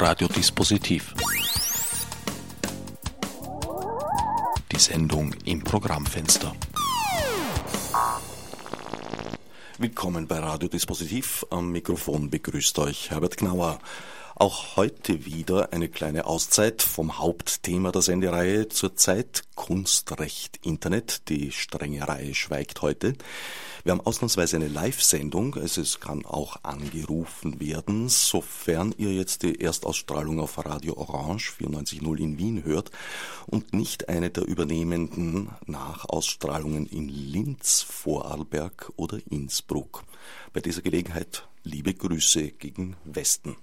Radiodispositiv. Die Sendung im Programmfenster. Willkommen bei Radiodispositiv. Am Mikrofon begrüßt euch Herbert Gnauer. Auch heute wieder eine kleine Auszeit vom Hauptthema der Sendereihe zurzeit Kunstrecht Internet. Die strenge Reihe schweigt heute. Wir haben ausnahmsweise eine Live-Sendung. Also es kann auch angerufen werden, sofern ihr jetzt die Erstausstrahlung auf Radio Orange 94.0 in Wien hört und nicht eine der übernehmenden Nachausstrahlungen in Linz, Vorarlberg oder Innsbruck. Bei dieser Gelegenheit liebe Grüße gegen Westen.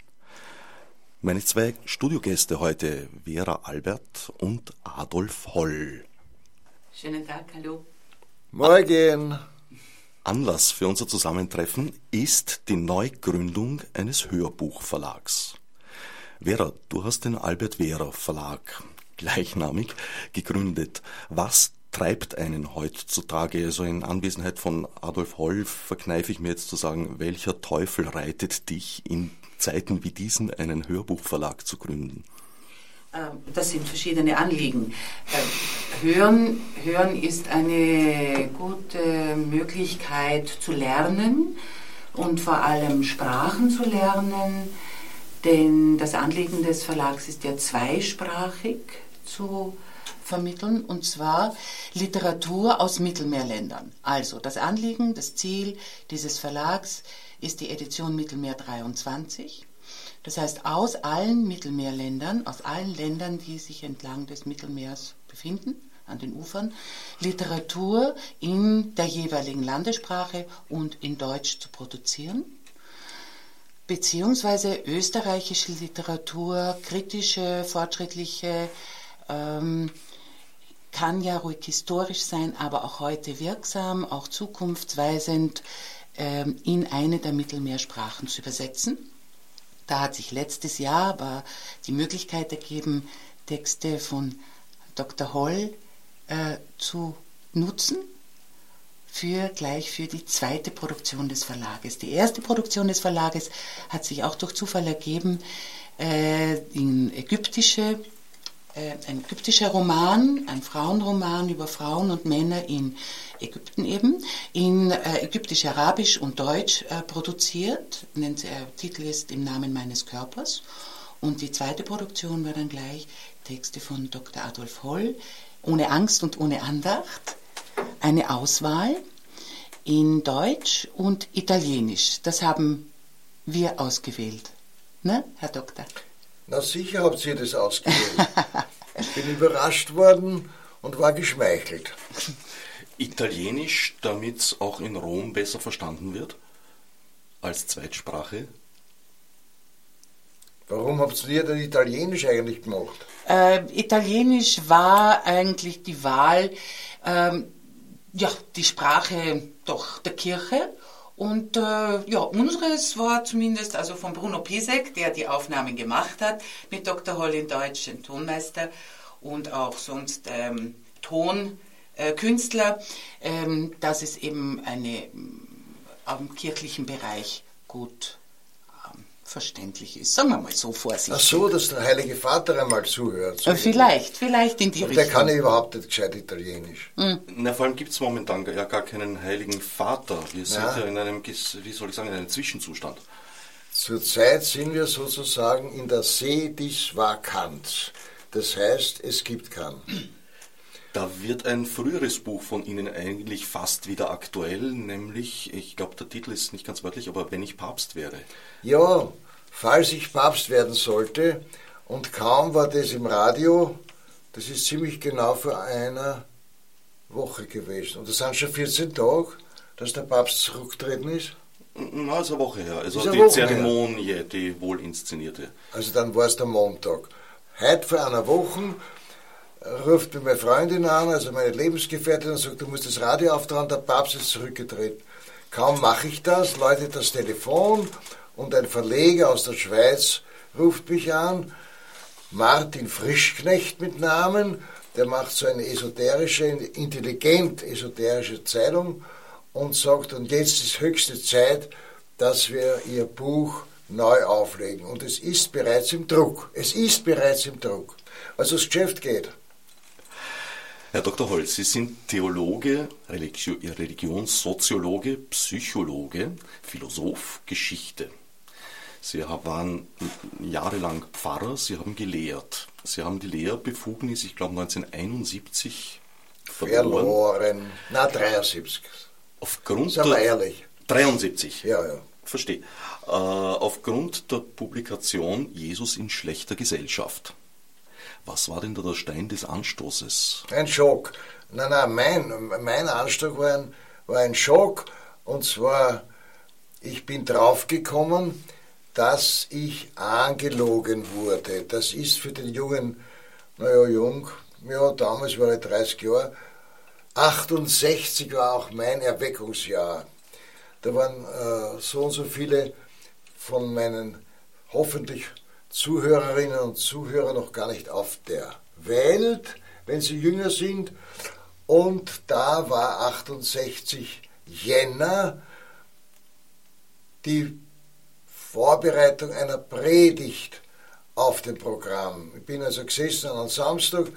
Meine zwei Studiogäste heute, Vera Albert und Adolf Holl. Schönen Tag, hallo. Morgen. Anlass für unser Zusammentreffen ist die Neugründung eines Hörbuchverlags. Vera, du hast den Albert Vera Verlag gleichnamig gegründet. Was treibt einen heutzutage, also in Anwesenheit von Adolf Holl, verkneife ich mir jetzt zu sagen, welcher Teufel reitet dich in Zeiten wie diesen einen Hörbuchverlag zu gründen? Ähm, das sind verschiedene Anliegen. Ähm, hören, Hören ist eine gute Möglichkeit zu lernen und vor allem Sprachen zu lernen, denn das Anliegen des Verlags ist ja zweisprachig zu vermitteln, und zwar Literatur aus Mittelmeerländern. Also das Anliegen, das Ziel dieses Verlags ist die Edition Mittelmeer 23. Das heißt, aus allen Mittelmeerländern, aus allen Ländern, die sich entlang des Mittelmeers befinden, an den Ufern, Literatur in der jeweiligen Landessprache und in Deutsch zu produzieren, beziehungsweise österreichische Literatur, kritische, fortschrittliche, ähm, kann ja ruhig historisch sein, aber auch heute wirksam, auch zukunftsweisend in eine der Mittelmeersprachen zu übersetzen. Da hat sich letztes Jahr aber die Möglichkeit ergeben, Texte von Dr. Holl äh, zu nutzen für gleich für die zweite Produktion des Verlages. Die erste Produktion des Verlages hat sich auch durch Zufall ergeben äh, in ägyptische ein ägyptischer Roman, ein Frauenroman über Frauen und Männer in Ägypten eben, in äh, ägyptisch, arabisch und deutsch äh, produziert. Äh, Titel ist Im Namen meines Körpers. Und die zweite Produktion war dann gleich Texte von Dr. Adolf Holl, ohne Angst und ohne Andacht. Eine Auswahl in Deutsch und Italienisch. Das haben wir ausgewählt. Ne, Herr Doktor? Na sicher habt ihr das ausgewählt. ich bin überrascht worden und war geschmeichelt. Italienisch, damit es auch in Rom besser verstanden wird? Als Zweitsprache? Warum habt ihr denn Italienisch eigentlich gemacht? Äh, Italienisch war eigentlich die Wahl, ähm, ja, die Sprache doch der Kirche und äh, ja, unseres war zumindest also von Bruno Pisek, der die Aufnahmen gemacht hat, mit Dr. Holl in Deutsch, dem Tonmeister und auch sonst ähm, Tonkünstler, äh, ähm, dass es eben eine am kirchlichen Bereich gut verständlich ist. Sagen wir mal so vorsichtig. Ach so, dass der Heilige Vater einmal zuhört. So vielleicht, vielleicht in die Und Richtung. der kann ja überhaupt nicht gescheit Italienisch. Mhm. Na, vor allem gibt es momentan ja gar keinen Heiligen Vater. Wir sind ja. ja in einem, wie soll ich sagen, in einem Zwischenzustand. Zurzeit sind wir sozusagen in der See des Vakanz. Das heißt, es gibt keinen. Da wird ein früheres Buch von Ihnen eigentlich fast wieder aktuell, nämlich, ich glaube, der Titel ist nicht ganz wörtlich, aber wenn ich Papst wäre. Ja, falls ich Papst werden sollte, und kaum war das im Radio, das ist ziemlich genau vor einer Woche gewesen. Und das sind schon 14 Tage, dass der Papst zurückgetreten ist. Na, ist eine Woche her. Also die Zeremonie, her. die wohl inszenierte. Also dann war es der Montag. Heute vor einer Woche ruft mir meine Freundin an, also meine Lebensgefährtin, und sagt, du musst das Radio auftragen, der Papst ist zurückgetreten. Kaum mache ich das, läutet das Telefon und ein Verleger aus der Schweiz ruft mich an, Martin Frischknecht mit Namen, der macht so eine esoterische, intelligent esoterische Zeitung und sagt, und jetzt ist höchste Zeit, dass wir ihr Buch neu auflegen. Und es ist bereits im Druck. Es ist bereits im Druck. Also das Geschäft geht. Herr Dr. Holz, Sie sind Theologe, Religionssoziologe, Psychologe, Philosoph, Geschichte. Sie waren jahrelang Pfarrer, Sie haben gelehrt. Sie haben die Lehrbefugnis, ich glaube 1971 verloren. Verloren. Na, 73. Aufgrund Sagen wir ehrlich. 73. Ja, ja. Verstehe. Äh, aufgrund der Publikation Jesus in schlechter Gesellschaft. Was war denn da der Stein des Anstoßes? Ein Schock. Nein, nein, mein, mein Anstoß war ein, war ein Schock. Und zwar, ich bin draufgekommen, dass ich angelogen wurde. Das ist für den Jungen, naja, jung, ja, damals war ich 30 Jahre, 68 war auch mein Erweckungsjahr. Da waren äh, so und so viele von meinen hoffentlich Zuhörerinnen und Zuhörern noch gar nicht auf der Welt, wenn sie jünger sind. Und da war 68 Jänner die Vorbereitung einer Predigt auf dem Programm. Ich bin also gesessen an einem Samstag,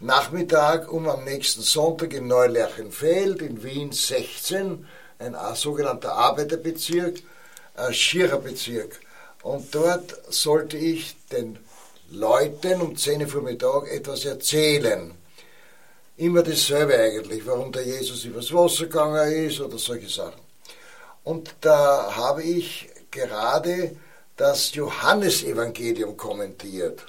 Nachmittag, um am nächsten Sonntag in Neulerchenfeld in Wien 16, ein sogenannter Arbeiterbezirk, ein Schiererbezirk. Und dort sollte ich den Leuten um 10 Uhr Vormittag etwas erzählen. Immer dasselbe eigentlich, warum der Jesus übers Wasser gegangen ist oder solche Sachen. Und da habe ich gerade das Johannesevangelium kommentiert.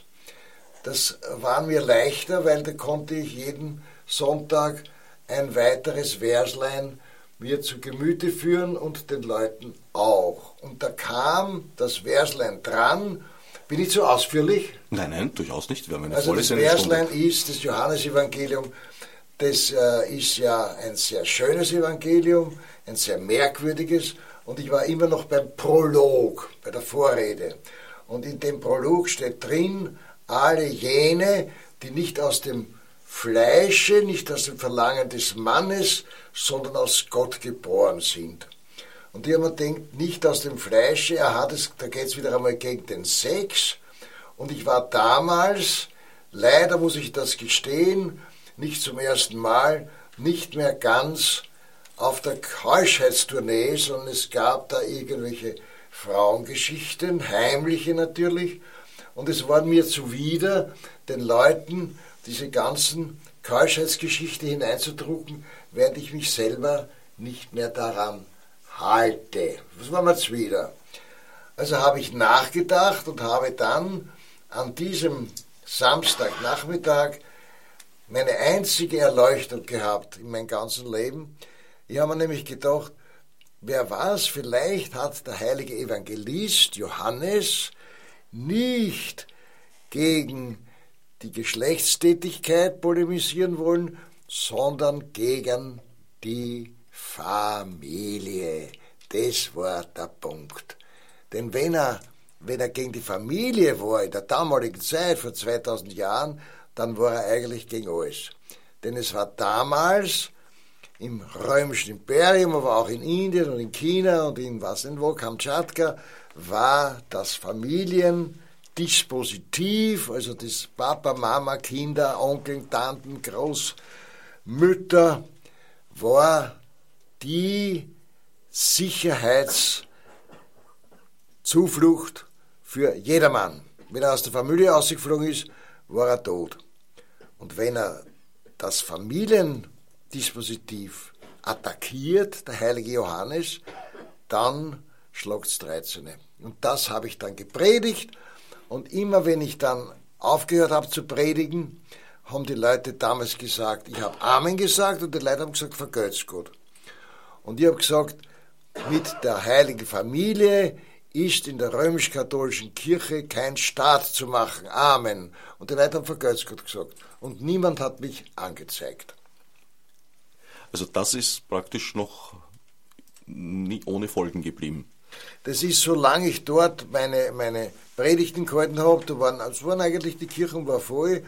Das war mir leichter, weil da konnte ich jeden Sonntag ein weiteres Verslein mir zu Gemüte führen und den Leuten auch. Und da kam das Verslein dran. Bin ich zu ausführlich? Nein, nein, durchaus nicht. Wir haben eine also das Verslein ist das Johannesevangelium. Das äh, ist ja ein sehr schönes Evangelium, ein sehr merkwürdiges und ich war immer noch beim Prolog, bei der Vorrede. Und in dem Prolog steht drin, alle jene, die nicht aus dem Fleische, nicht aus dem Verlangen des Mannes, sondern aus Gott geboren sind. Und die haben mir gedacht, nicht aus dem Fleische, hat es, da geht es wieder einmal gegen den Sex. Und ich war damals, leider muss ich das gestehen, nicht zum ersten Mal, nicht mehr ganz auf der Keuschheitstournee, sondern es gab da irgendwelche Frauengeschichten, heimliche natürlich. Und es war mir zuwider, den Leuten diese ganzen Keuschheitsgeschichte hineinzudrucken, während ich mich selber nicht mehr daran halte. Das war mir zuwider. Also habe ich nachgedacht und habe dann an diesem Samstagnachmittag meine einzige Erleuchtung gehabt in meinem ganzen Leben. Ich habe mir nämlich gedacht, wer weiß, vielleicht hat der heilige Evangelist Johannes nicht gegen die Geschlechtstätigkeit polemisieren wollen, sondern gegen die Familie. Das war der Punkt. Denn wenn er, wenn er gegen die Familie war in der damaligen Zeit, vor 2000 Jahren, dann war er eigentlich gegen alles. Denn es war damals im römischen Imperium, aber auch in Indien und in China und in was denn wo, Kamtschatka, war das Familiendispositiv, also das Papa, Mama, Kinder, Onkel, Tanten, Großmütter, war die Sicherheitszuflucht für jedermann. Wenn er aus der Familie ausgeflogen ist, war er tot. Und wenn er das Familien Dispositiv attackiert, der heilige Johannes, dann schlagt's 13. Und das habe ich dann gepredigt und immer wenn ich dann aufgehört habe zu predigen, haben die Leute damals gesagt, ich habe Amen gesagt und die Leute haben gesagt, vergöt's Gott. Und ich habe gesagt, mit der heiligen Familie ist in der römisch-katholischen Kirche kein Staat zu machen. Amen. Und die Leute haben vergöt's Gott gesagt. Und niemand hat mich angezeigt. Also das ist praktisch noch nie ohne Folgen geblieben. Das ist, solange ich dort meine, meine Predigten gehalten habe, da waren, es waren eigentlich, die Kirchen war voll,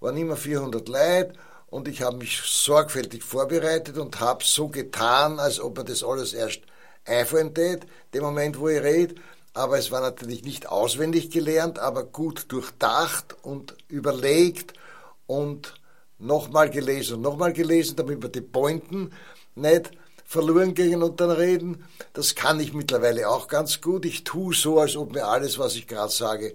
waren immer 400 Leute und ich habe mich sorgfältig vorbereitet und habe so getan, als ob mir das alles erst einfallen tät, dem Moment, wo ich rede, aber es war natürlich nicht auswendig gelernt, aber gut durchdacht und überlegt und nochmal gelesen und nochmal gelesen, damit wir die Pointen nicht verloren gehen und dann reden. Das kann ich mittlerweile auch ganz gut. Ich tue so, als ob mir alles, was ich gerade sage,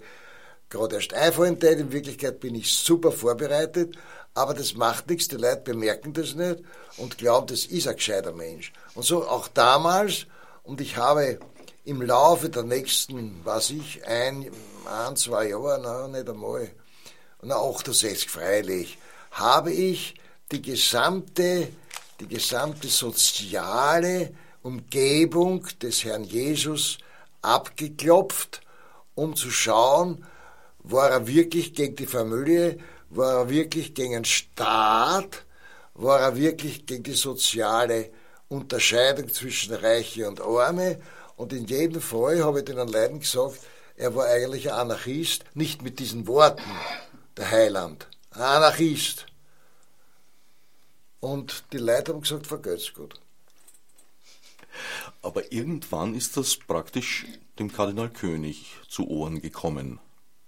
gerade erst einfallen tät. In Wirklichkeit bin ich super vorbereitet, aber das macht nichts. Die Leute bemerken das nicht und glauben, das ist ein gescheiter Mensch. Und so auch damals, und ich habe im Laufe der nächsten, was ich, ein, ein zwei Jahre, na, nicht einmal, na, 68 freilich, habe ich die gesamte, die gesamte soziale Umgebung des Herrn Jesus abgeklopft, um zu schauen, war er wirklich gegen die Familie, war er wirklich gegen den Staat, war er wirklich gegen die soziale Unterscheidung zwischen Reiche und Arme. Und in jedem Fall habe ich den Leuten gesagt, er war eigentlich ein Anarchist, nicht mit diesen Worten, der Heiland. Ein Anarchist. Und die Leute haben gesagt, vergelt's gut. Aber irgendwann ist das praktisch dem Kardinal König zu Ohren gekommen.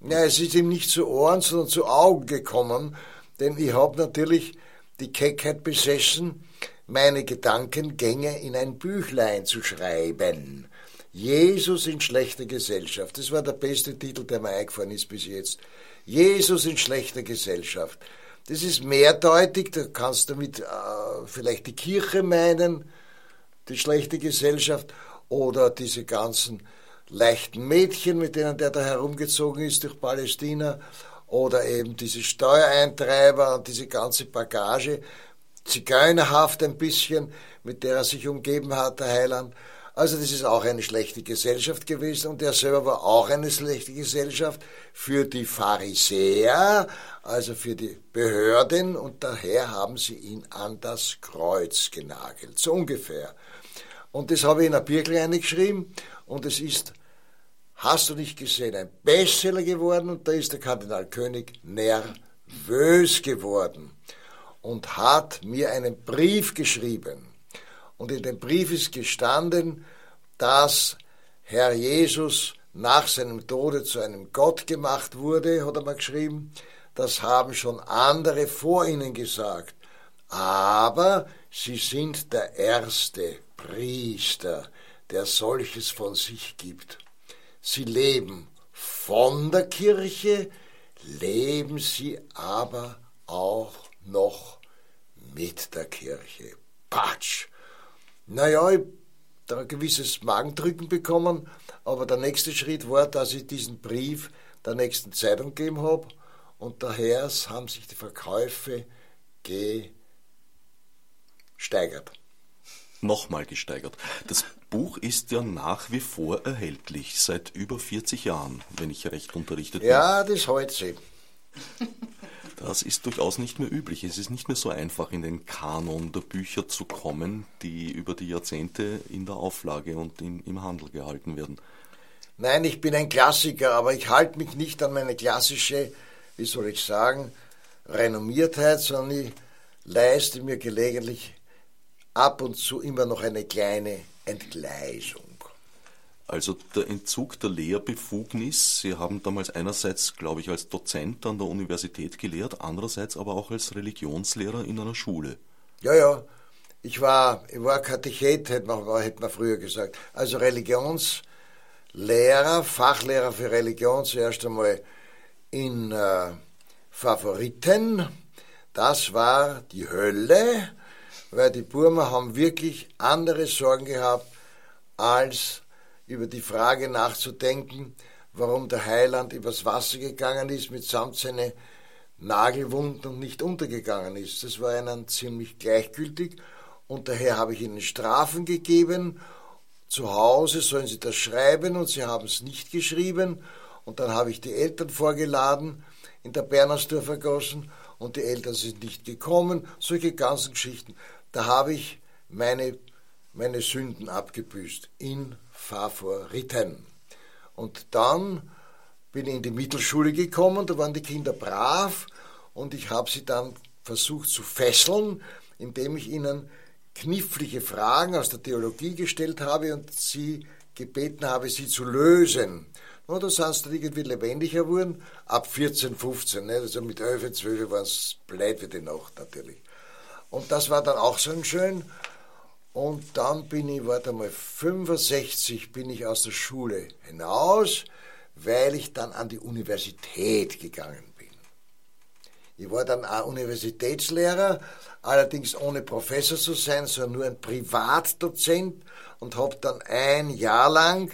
Ja, es ist ihm nicht zu Ohren, sondern zu Augen gekommen, denn ich habe natürlich die Keckheit besessen, meine Gedankengänge in ein Büchlein zu schreiben. Jesus in schlechter Gesellschaft. Das war der beste Titel, der mir eingefallen ist bis jetzt. Jesus in schlechter Gesellschaft. Das ist mehrdeutig, da kannst du damit äh, vielleicht die Kirche meinen, die schlechte Gesellschaft, oder diese ganzen leichten Mädchen, mit denen der da herumgezogen ist durch Palästina, oder eben diese Steuereintreiber und diese ganze Bagage, zigeunerhaft ein bisschen, mit der er sich umgeben hat, der Heiland. Also das ist auch eine schlechte Gesellschaft gewesen und er selber war auch eine schlechte Gesellschaft für die Pharisäer, also für die Behörden und daher haben sie ihn an das Kreuz genagelt, so ungefähr. Und das habe ich in ein Birkel eingeschrieben und es ist, hast du nicht gesehen, ein Bestseller geworden und da ist der Kardinal König nervös geworden und hat mir einen Brief geschrieben. Und in dem Brief ist gestanden, dass Herr Jesus nach seinem Tode zu einem Gott gemacht wurde, hat er mal geschrieben. Das haben schon andere vor ihnen gesagt. Aber sie sind der erste Priester, der solches von sich gibt. Sie leben von der Kirche, leben sie aber auch noch mit der Kirche. Patsch! Naja, ich habe da ein gewisses Magendrücken bekommen, aber der nächste Schritt war, dass ich diesen Brief der nächsten Zeitung gegeben habe und daher haben sich die Verkäufe gesteigert. Nochmal gesteigert. Das Buch ist ja nach wie vor erhältlich, seit über 40 Jahren, wenn ich recht unterrichtet bin. Ja, das hält sich. Das ist durchaus nicht mehr üblich. Es ist nicht mehr so einfach, in den Kanon der Bücher zu kommen, die über die Jahrzehnte in der Auflage und in, im Handel gehalten werden. Nein, ich bin ein Klassiker, aber ich halte mich nicht an meine klassische, wie soll ich sagen, Renommiertheit, sondern ich leiste mir gelegentlich ab und zu immer noch eine kleine Entgleisung. Also der Entzug der Lehrbefugnis, Sie haben damals einerseits, glaube ich, als Dozent an der Universität gelehrt, andererseits aber auch als Religionslehrer in einer Schule. Ja, ja. Ich war, ich war Katechet, hätte man, hätte man früher gesagt. Also Religionslehrer, Fachlehrer für Religion zuerst einmal in äh, Favoriten. Das war die Hölle, weil die Burmer haben wirklich andere Sorgen gehabt als über die Frage nachzudenken, warum der Heiland übers Wasser gegangen ist mitsamt seine Nagelwunden und nicht untergegangen ist. Das war ihnen ziemlich gleichgültig und daher habe ich ihnen Strafen gegeben. Zu Hause sollen sie das schreiben und sie haben es nicht geschrieben. Und dann habe ich die Eltern vorgeladen in der Bernersdorfer Gossen und die Eltern sind nicht gekommen. Solche ganzen Geschichten. Da habe ich meine, meine Sünden abgebüßt in Favoriten. Und dann bin ich in die Mittelschule gekommen, da waren die Kinder brav und ich habe sie dann versucht zu fesseln, indem ich ihnen knifflige Fragen aus der Theologie gestellt habe und sie gebeten habe, sie zu lösen. Und da sind sie irgendwie lebendiger geworden, ab 14, 15. Ne? Also mit 11, 12 waren es blöd wie die Nacht natürlich. Und das war dann auch so schön. Und dann bin ich, warte mal, 65 bin ich aus der Schule hinaus, weil ich dann an die Universität gegangen bin. Ich war dann auch Universitätslehrer, allerdings ohne Professor zu sein, sondern nur ein Privatdozent und habe dann ein Jahr lang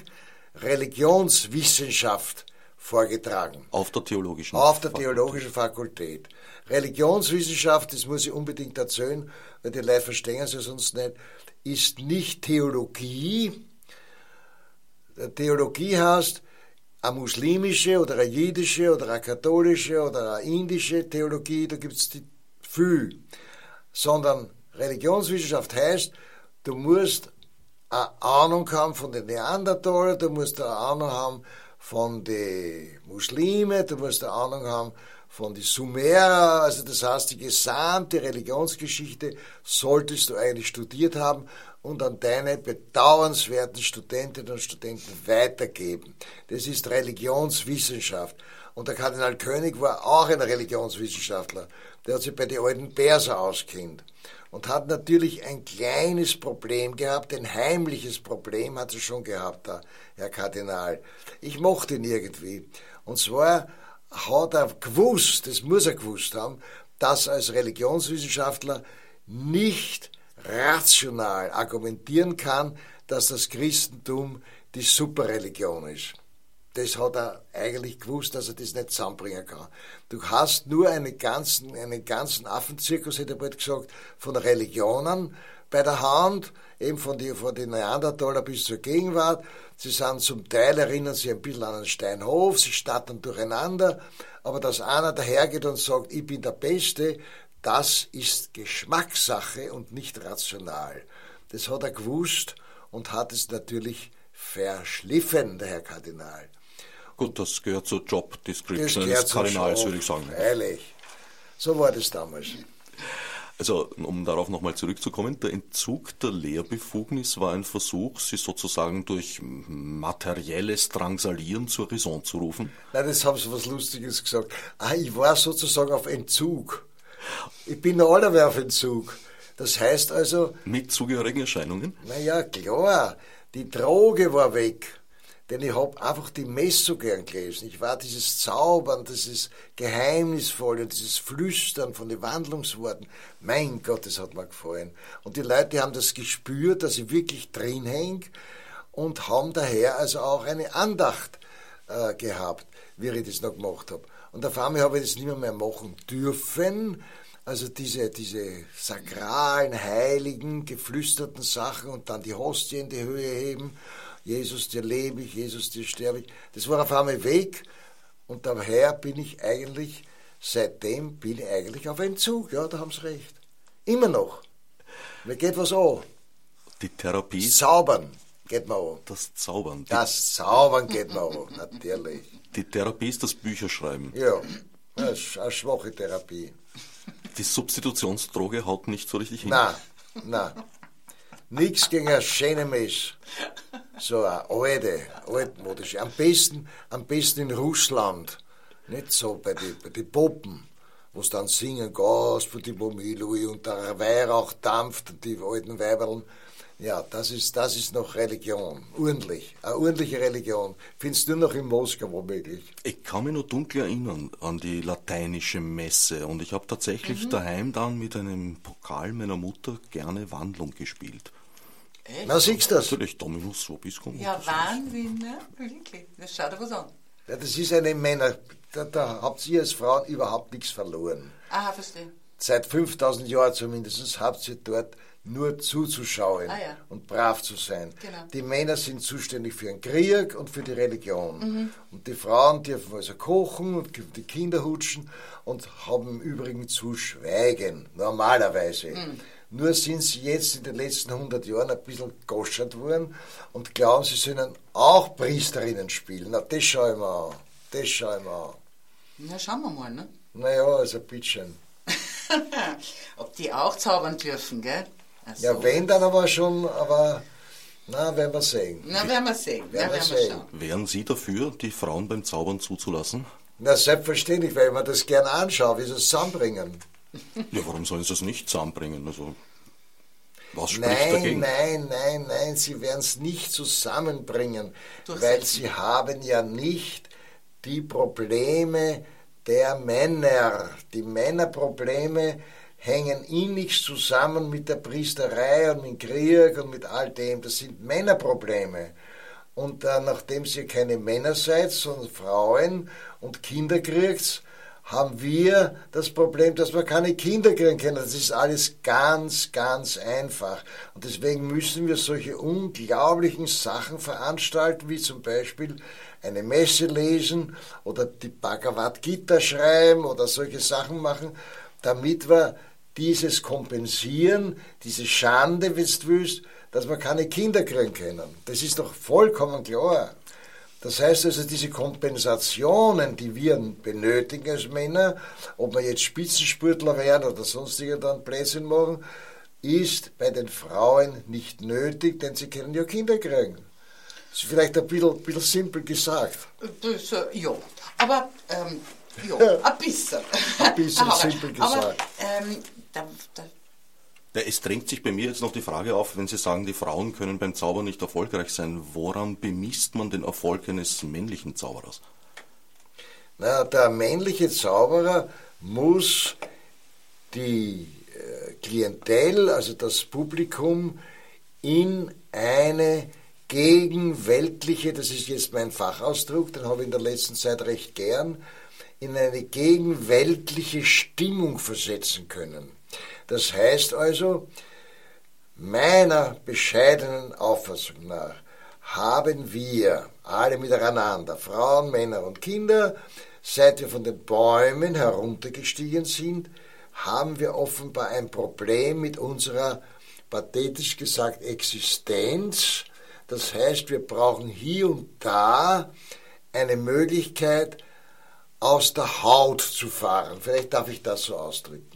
Religionswissenschaft vorgetragen. Auf der theologischen Auf der theologischen Fakultät. Religionswissenschaft, das muss ich unbedingt erzählen, weil die Leute verstehen es ja sonst nicht, ist nicht Theologie. Theologie heißt, eine muslimische oder eine jüdische oder eine katholische oder eine indische Theologie, da gibt es die viel. Sondern Religionswissenschaft heißt, du musst eine Ahnung haben von den Neandertalern, du musst eine Ahnung haben von den Muslimen, du musst eine Ahnung haben von den Sumerer, also das heißt, die gesamte Religionsgeschichte solltest du eigentlich studiert haben und an deine bedauernswerten Studentinnen und Studenten weitergeben. Das ist Religionswissenschaft. Und der Kardinal König war auch ein Religionswissenschaftler. Der hat sich bei den alten Perser auskennt und hat natürlich ein kleines Problem gehabt, ein heimliches Problem hat er schon gehabt, Herr Kardinal. Ich mochte ihn irgendwie. Und zwar hat er gewusst, das muss er gewusst haben, dass er als Religionswissenschaftler nicht rational argumentieren kann, dass das Christentum die Superreligion ist. Das hat er eigentlich gewusst, dass er das nicht zusammenbringen kann. Du hast nur einen ganzen, einen ganzen Affenzirkus, hätte er bald gesagt, von Religionen bei der Hand, eben von, die, von den Neandertaler bis zur Gegenwart. Sie sind zum Teil, erinnern sich ein bisschen an einen Steinhof, sie stattern durcheinander, aber dass einer dahergeht und sagt, ich bin der Beste, das ist Geschmackssache und nicht rational. Das hat er gewusst und hat es natürlich verschliffen, der Herr Kardinal. Gut, das gehört zur Job Description des Kardinals, würde ich sagen. Ehrlich. So war das damals. Also, um darauf nochmal zurückzukommen, der Entzug der Lehrbefugnis war ein Versuch, sie sozusagen durch materielles Drangsalieren zur Raison zu rufen? Nein, das haben sie was Lustiges gesagt. Ah, ich war sozusagen auf Entzug. Ich bin noch aller auf Entzug. Das heißt also. Mit zugehörigen Erscheinungen? Naja, klar. Die Droge war weg. Denn ich hab einfach die Messe so gern gelesen. Ich war dieses Zaubern, dieses Geheimnisvolle, dieses Flüstern von den Wandlungsworten. Mein Gott, das hat mir gefallen. Und die Leute haben das gespürt, dass ich wirklich drin häng und haben daher also auch eine Andacht äh, gehabt, wie ich das noch gemacht habe. Und auf einmal habe ich das nicht mehr, mehr machen dürfen. Also diese, diese sakralen, heiligen, geflüsterten Sachen und dann die Hostie in die Höhe heben Jesus, dir lebe ich, Jesus, dir sterbe ich. Das war auf einmal weg und daher bin ich eigentlich, seitdem bin ich eigentlich auf Entzug. Ja, da haben sie recht. Immer noch. Mir geht was an. Die Therapie? Zaubern geht mir an. Das Zaubern? Das Zaubern geht mir an, natürlich. Die Therapie ist das Bücherschreiben? Ja, das ist eine schwache Therapie. Die Substitutionsdroge haut nicht so richtig hin? Nein, nein. Nichts gegen ein schönes So eine alte, altmodische. Am besten, am besten in Russland. Nicht so bei den bei die Poppen, wo sie dann singen, Gas für die Bomilui und der Weihrauch dampft und die alten Weiberln. Ja, das ist, das ist noch Religion. Ordentlich. Eine ordentliche Religion. Findest du noch in Moskau womöglich? Ich kann mich nur dunkel erinnern an die lateinische Messe und ich habe tatsächlich mhm. daheim dann mit einem Pokal meiner Mutter gerne Wandlung gespielt. Echt? Na, siehst du das? Natürlich, Dominus Vobiscum. Ja, Wahnsinn, ne? Wirklich. Das schaut dir was an. Ja, das ist eine Männer, da, da habt ihr als Frauen überhaupt nichts verloren. Aha, verstehe. Seit 5000 Jahren zumindest habt ihr dort nur zuzuschauen ah, ja. und brav zu sein. Genau. Die Männer sind zuständig für den Krieg und für die Religion. Mhm. Und die Frauen dürfen also kochen und die Kinder hutschen und haben im Übrigen zu schweigen, normalerweise. Mhm. Nur sind sie jetzt in den letzten 100 Jahren ein bisschen goschert worden und glauben, sie sollen auch Priesterinnen spielen. Na, das schaue ich mir an. Das schaue ich mir an. Na, schauen wir mal, ne? Naja, also bitteschön. Ob die auch zaubern dürfen, gell? Also. Ja, wenn dann aber schon, aber Na, werden wir sehen. Na, werden wir sehen. Werden Na, wir werden wir sehen. Wären Sie dafür, die Frauen beim Zaubern zuzulassen? Na, selbstverständlich, weil ich mir das gern anschaue, wie sie es zusammenbringen. Ja, warum sollen Sie es nicht zusammenbringen? Also, was spricht Nein, dagegen? nein, nein, nein, sie werden es nicht zusammenbringen, weil sie haben ja nicht die Probleme der Männer. Die Männerprobleme hängen innigst zusammen mit der Priesterei und mit Krieg und mit all dem. Das sind Männerprobleme. Und äh, nachdem ihr keine Männer seid, sondern Frauen und Kinder kriegt, haben wir das Problem, dass wir keine Kinder kriegen können. Das ist alles ganz, ganz einfach. Und deswegen müssen wir solche unglaublichen Sachen veranstalten, wie zum Beispiel eine Messe lesen oder die Bhagavad Gita schreiben oder solche Sachen machen, damit wir dieses kompensieren, diese Schande, wenn du willst, dass wir keine Kinder kriegen können. Das ist doch vollkommen klar. Das heißt also, diese Kompensationen, die wir benötigen als Männer, ob wir jetzt Spitzensportler werden oder sonst irgendeinen Blödsinn machen, ist bei den Frauen nicht nötig, denn sie können ja Kinder kriegen. Das ist vielleicht ein bisschen, bisschen simpel gesagt. Das, äh, ja, aber ähm, ja, ein bisschen. Ein bisschen aber, simpel gesagt. Aber ähm, da, da, es drängt sich bei mir jetzt noch die Frage auf, wenn Sie sagen, die Frauen können beim Zaubern nicht erfolgreich sein, woran bemisst man den Erfolg eines männlichen Zauberers? Na, der männliche Zauberer muss die äh, Klientel, also das Publikum, in eine gegenweltliche, das ist jetzt mein Fachausdruck, den habe ich in der letzten Zeit recht gern, in eine gegenweltliche Stimmung versetzen können. Das heißt also, meiner bescheidenen Auffassung nach haben wir alle miteinander, Frauen, Männer und Kinder, seit wir von den Bäumen heruntergestiegen sind, haben wir offenbar ein Problem mit unserer, pathetisch gesagt, Existenz. Das heißt, wir brauchen hier und da eine Möglichkeit, aus der Haut zu fahren. Vielleicht darf ich das so ausdrücken.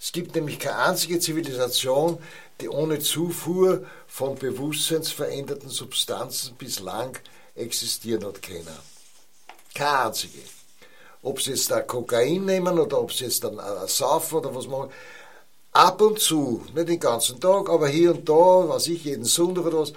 Es gibt nämlich keine einzige Zivilisation, die ohne Zufuhr von bewusstseinsveränderten Substanzen bislang existieren hat können. Keine einzige. Ob sie jetzt da Kokain nehmen oder ob sie jetzt dann äh, saufen oder was machen. Ab und zu, nicht den ganzen Tag, aber hier und da, was ich, jeden Sonntag oder was,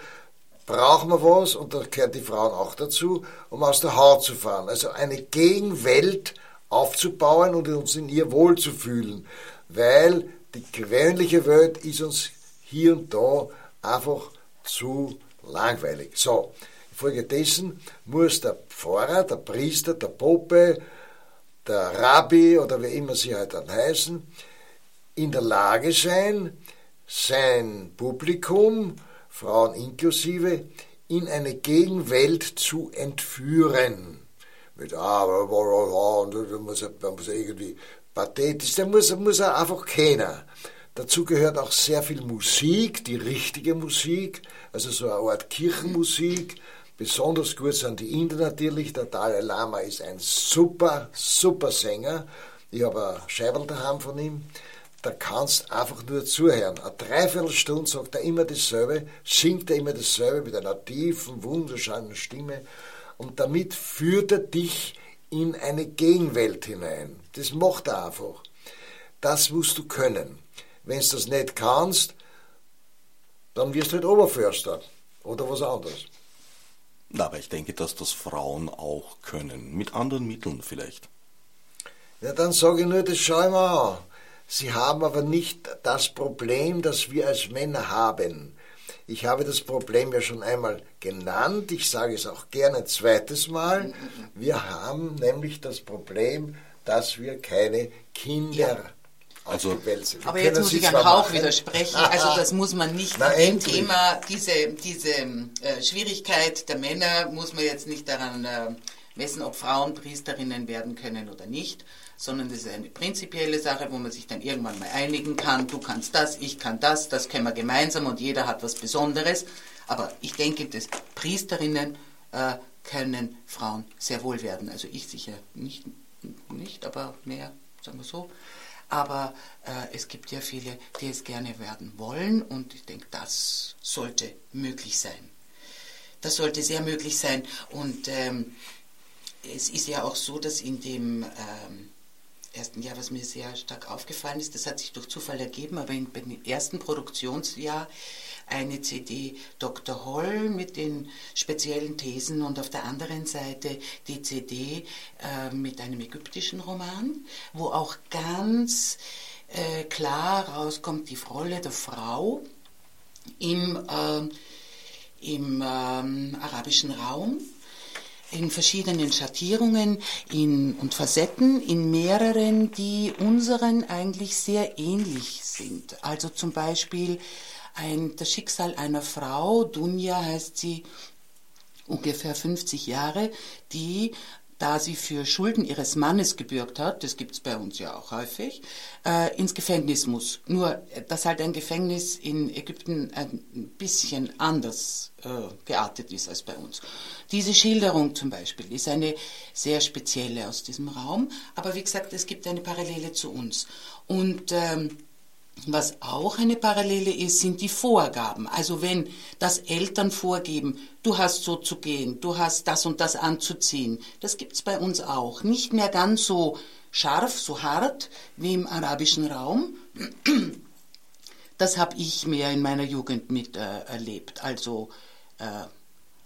brauchen wir was, und da gehören die Frauen auch dazu, um aus der Haut zu fahren. Also eine Gegenwelt aufzubauen und uns in ihr wohlzufühlen, weil die gewöhnliche Welt ist uns hier und da einfach zu langweilig. So, infolgedessen muss der Pfarrer, der Priester, der Pope, der Rabbi oder wie immer sie halt dann heißen, in der Lage sein, sein Publikum, Frauen inklusive, in eine Gegenwelt zu entführen. Mit, ah, da muss irgendwie pathetisch, da muss, muss er einfach kennen. Dazu gehört auch sehr viel Musik, die richtige Musik, also so eine Art Kirchenmusik. Besonders gut sind die Inder natürlich. Der Dalai Lama ist ein super, super Sänger. Ich habe ein Scheiberl daheim von ihm. Da kannst einfach nur zuhören. Eine Dreiviertelstunde sagt er immer dasselbe, singt er immer dasselbe mit einer tiefen, wunderschönen Stimme. Und damit führt er dich in eine Gegenwelt hinein. Das macht er einfach. Das musst du können. Wenn du das nicht kannst, dann wirst du halt Oberförster oder was anderes. Na, aber ich denke, dass das Frauen auch können. Mit anderen Mitteln vielleicht. Ja, dann sage ich nur, das schau ich mir an. Sie haben aber nicht das Problem, das wir als Männer haben. Ich habe das Problem ja schon einmal genannt, ich sage es auch gerne ein zweites Mal. Wir haben nämlich das Problem, dass wir keine Kinder auf Also- aber jetzt muss ich zwar Hauch machen, widersprechen. Also das muss man nicht Na, an dem endlich. Thema, diese, diese äh, Schwierigkeit der Männer muss man jetzt nicht daran äh, messen, ob Frauen Priesterinnen werden können oder nicht, sondern das ist eine prinzipielle Sache, wo man sich dann irgendwann mal einigen kann. Du kannst das, ich kann das, das können wir gemeinsam und jeder hat was Besonderes. Aber ich denke, dass Priesterinnen äh, können Frauen sehr wohl werden. Also ich sicher nicht, nicht aber mehr, sagen wir so. aber äh, es gibt ja viele, die es gerne werden wollen und ich denke, das sollte möglich sein. Das sollte sehr möglich sein und ähm, es ist ja auch so, dass in dem ähm, ersten Jahr, was mir sehr stark aufgefallen ist, das hat sich durch Zufall ergeben, aber in, im ersten Produktionsjahr eine CD Dr. Holl mit den speziellen Thesen und auf der anderen Seite die CD äh, mit einem ägyptischen Roman, wo auch ganz äh, klar rauskommt die Rolle der Frau im, äh, im ähm, arabischen Raum in verschiedenen Schattierungen in, und Facetten, in mehreren, die unseren eigentlich sehr ähnlich sind. Also zum Beispiel ein, das Schicksal einer Frau, Dunja heißt sie, ungefähr 50 Jahre, die da sie für Schulden ihres Mannes gebürgt hat, das gibt es bei uns ja auch häufig, äh, ins Gefängnis muss. Nur, dass halt ein Gefängnis in Ägypten ein bisschen anders äh, geartet ist als bei uns. Diese Schilderung zum Beispiel ist eine sehr spezielle aus diesem Raum, aber wie gesagt, es gibt eine Parallele zu uns. Und ähm, was auch eine Parallele ist, sind die Vorgaben. Also wenn das Eltern vorgeben, du hast so zu gehen, du hast das und das anzuziehen, das gibt es bei uns auch. Nicht mehr ganz so scharf, so hart wie im arabischen Raum. Das habe ich mehr in meiner Jugend miterlebt. Äh, also, äh,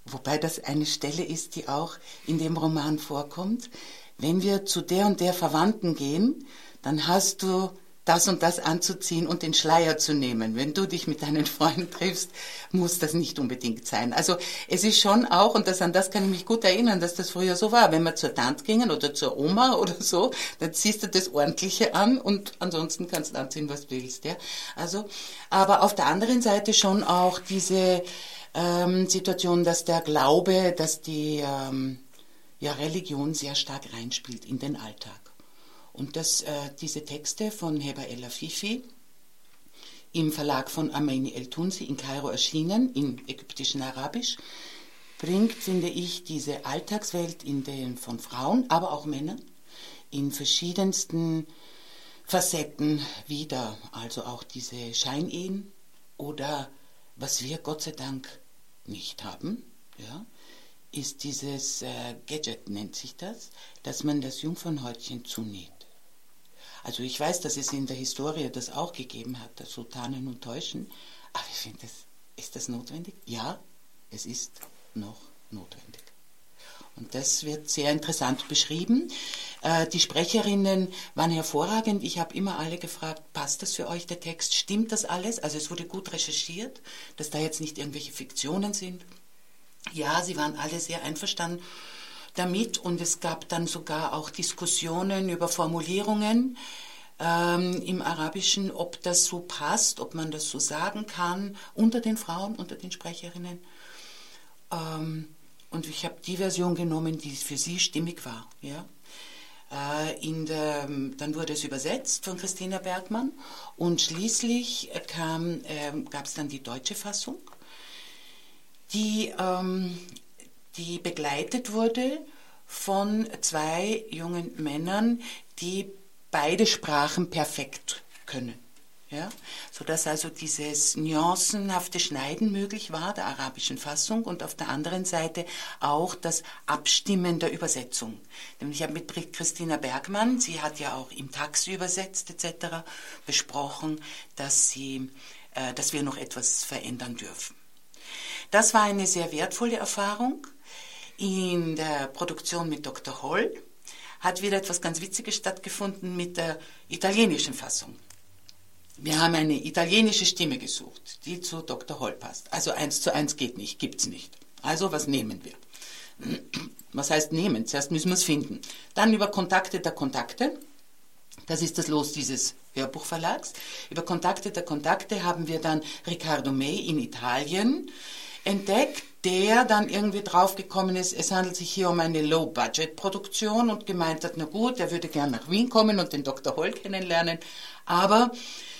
wobei das eine Stelle ist, die auch in dem Roman vorkommt. Wenn wir zu der und der Verwandten gehen, dann hast du das und das anzuziehen und den Schleier zu nehmen. Wenn du dich mit deinen Freunden triffst, muss das nicht unbedingt sein. Also es ist schon auch, und das, an das kann ich mich gut erinnern, dass das früher so war. Wenn wir zur Tante gingen oder zur Oma oder so, dann ziehst du das Ordentliche an und ansonsten kannst du anziehen, was du willst. Ja? Also, aber auf der anderen Seite schon auch diese ähm, Situation, dass der Glaube, dass die ähm, ja, Religion sehr stark reinspielt in den Alltag. Und das, äh, diese Texte von Heba El Afifi im Verlag von Ameni El Tunsi in Kairo erschienen, im ägyptischen Arabisch, bringt, finde ich, diese Alltagswelt in den von Frauen, aber auch Männern in verschiedensten Facetten wieder. Also auch diese Scheinehen oder was wir Gott sei Dank nicht haben, ja, ist dieses äh, Gadget, nennt sich das, dass man das Jungfernhäutchen zunäht. Also ich weiß, dass es in der Historie das auch gegeben hat, das Sultanen und Täuschen, aber ich finde, ist das notwendig? Ja, es ist noch notwendig. Und das wird sehr interessant beschrieben. Äh, die Sprecherinnen waren hervorragend. Ich habe immer alle gefragt, passt das für euch der Text? Stimmt das alles? Also es wurde gut recherchiert, dass da jetzt nicht irgendwelche Fiktionen sind. Ja, sie waren alle sehr einverstanden damit und es gab dann sogar auch Diskussionen über Formulierungen ähm, im Arabischen, ob das so passt, ob man das so sagen kann unter den Frauen, unter den Sprecherinnen. Ähm, und ich habe die Version genommen, die für sie stimmig war. Ja? Äh, der, dann wurde es übersetzt von Christina Bergmann und schließlich äh, gab es dann die deutsche Fassung, die ähm, die begleitet wurde von zwei jungen Männern, die beide Sprachen perfekt können. Ja, sodass also dieses nuancenhafte Schneiden möglich war der arabischen Fassung und auf der anderen Seite auch das Abstimmen der Übersetzung. Denn ich habe mit Christina Bergmann, sie hat ja auch im Taxi übersetzt etc., besprochen, dass, sie, äh, dass wir noch etwas verändern dürfen. Das war eine sehr wertvolle Erfahrung in der Produktion mit Dr. Holl hat wieder etwas ganz Witziges stattgefunden mit der italienischen Fassung. Wir haben eine italienische Stimme gesucht, die zu Dr. Holl passt. Also eins zu eins geht nicht, gibt's nicht. Also was nehmen wir? Was heißt nehmen? Zuerst müssen wir es finden. Dann über Kontakte der Kontakte. Das ist das Los dieses Hörbuchverlags. Über Kontakte der Kontakte haben wir dann Riccardo May in Italien entdeckt, der dann irgendwie draufgekommen ist, es handelt sich hier um eine Low-Budget-Produktion und gemeint hat, na gut, er würde gern nach Wien kommen und den Dr. Holl kennenlernen, aber